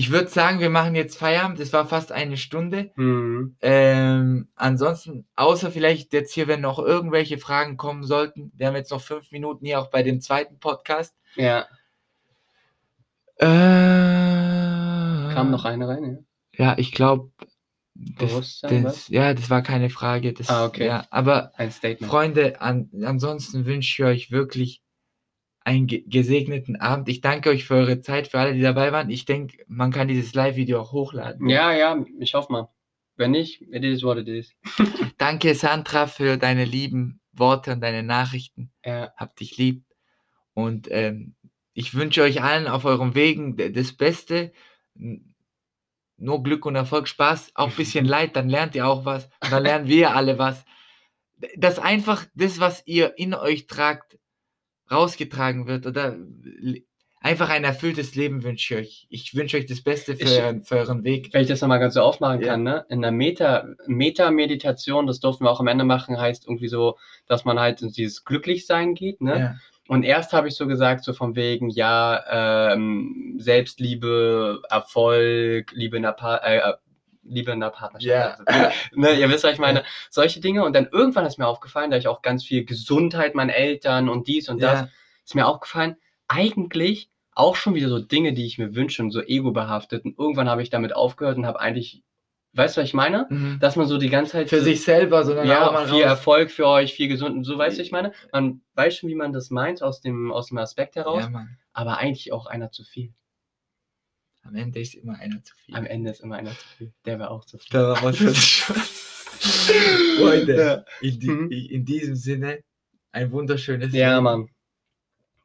S1: ich würde sagen, wir machen jetzt Feierabend. Das war fast eine Stunde.
S2: hm,
S1: Ähm, ansonsten, außer vielleicht jetzt hier, wenn noch irgendwelche Fragen kommen sollten, wir haben jetzt noch fünf Minuten hier auch bei dem zweiten Podcast.
S2: ja,
S1: Äh,
S2: kam noch eine rein, ja.
S1: Ja, ich glaube, Das, das, ja, das war keine Frage. Das,
S2: Ah, okay.
S1: Ja, aber. Freunde, an, ansonsten wünsche ich euch wirklich einen ge gesegneten Abend. Ich danke euch für eure Zeit, für alle, die dabei waren. Ich denke, man kann dieses Live-Video auch hochladen.
S2: Ja, ja, ich hoffe mal. Wenn nicht, it is what it is.
S1: Danke, Sandra, für deine lieben Worte und deine Nachrichten.
S2: Ja,
S1: Hab dich lieb. Und ähm, ich wünsche euch allen auf eurem Wegen das Beste. Nur Glück und Erfolg, Spaß, auch ein bisschen Leid, dann lernt ihr auch was. Dann lernen wir alle was. D- Dass einfach das, was ihr in euch tragt, rausgetragen wird. Oder einfach ein erfülltes Leben wünsche ich euch. Ich wünsche euch das Beste für,
S2: Ich-
S1: euren, für euren Weg.
S2: wenn ich das nochmal ganz so aufmachen
S1: Ja.
S2: kann, ne? In der Meta, Meta-Meditation, das durften wir auch am Ende machen, heißt irgendwie so, dass man halt in dieses Glücklichsein geht, ne?
S1: Ja.
S2: Und erst habe ich so gesagt, so von wegen, ja, ähm, Selbstliebe, Erfolg, Liebe in der, pa äh, Liebe in der Partnerschaft.
S1: Ja.
S2: ne, ihr wisst, was ich meine. Solche Dinge. Und dann irgendwann ist mir aufgefallen, da ich auch ganz viel Gesundheit meinen Eltern und dies und das,
S1: Ja.
S2: ist mir aufgefallen, eigentlich auch schon wieder so Dinge, die ich mir wünsche und so ego-behaftet. Und irgendwann habe ich damit aufgehört und habe eigentlich, weißt du, was ich meine?
S1: Mhm.
S2: Dass man so die ganze Zeit
S1: Für
S2: so,
S1: sich selber, sondern auch
S2: ja, viel
S1: raus.
S2: Erfolg für euch, viel gesund und so, weißt du, was ich meine? Man weiß schon, wie man das meint aus dem, aus dem Aspekt heraus,
S1: Ja,
S2: aber eigentlich auch einer zu viel.
S1: Am Ende ist immer einer zu viel.
S2: Am Ende ist immer einer zu viel. Der wäre auch zu viel.
S1: Da war was für Freunde,
S2: Ja.
S1: in, die,
S2: Mhm.
S1: in diesem Sinne ein wunderschönes
S2: Ja,
S1: Leben.
S2: Mann.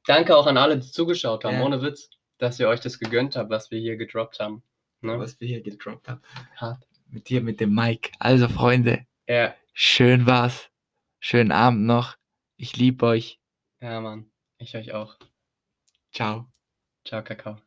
S2: Danke auch an alle, die zugeschaut haben,
S1: Ja.
S2: ohne Witz, dass ihr euch das gegönnt habt, was wir hier gedroppt haben. Ne?
S1: was wir hier gedroppt haben.
S2: Hart.
S1: Mit dir, mit dem Mike. Also, Freunde,
S2: Ja,
S1: schön war's. Schönen Abend noch. Ich liebe euch.
S2: ja, Mann. Ich euch auch.
S1: Ciao.
S2: Ciao, Kakao.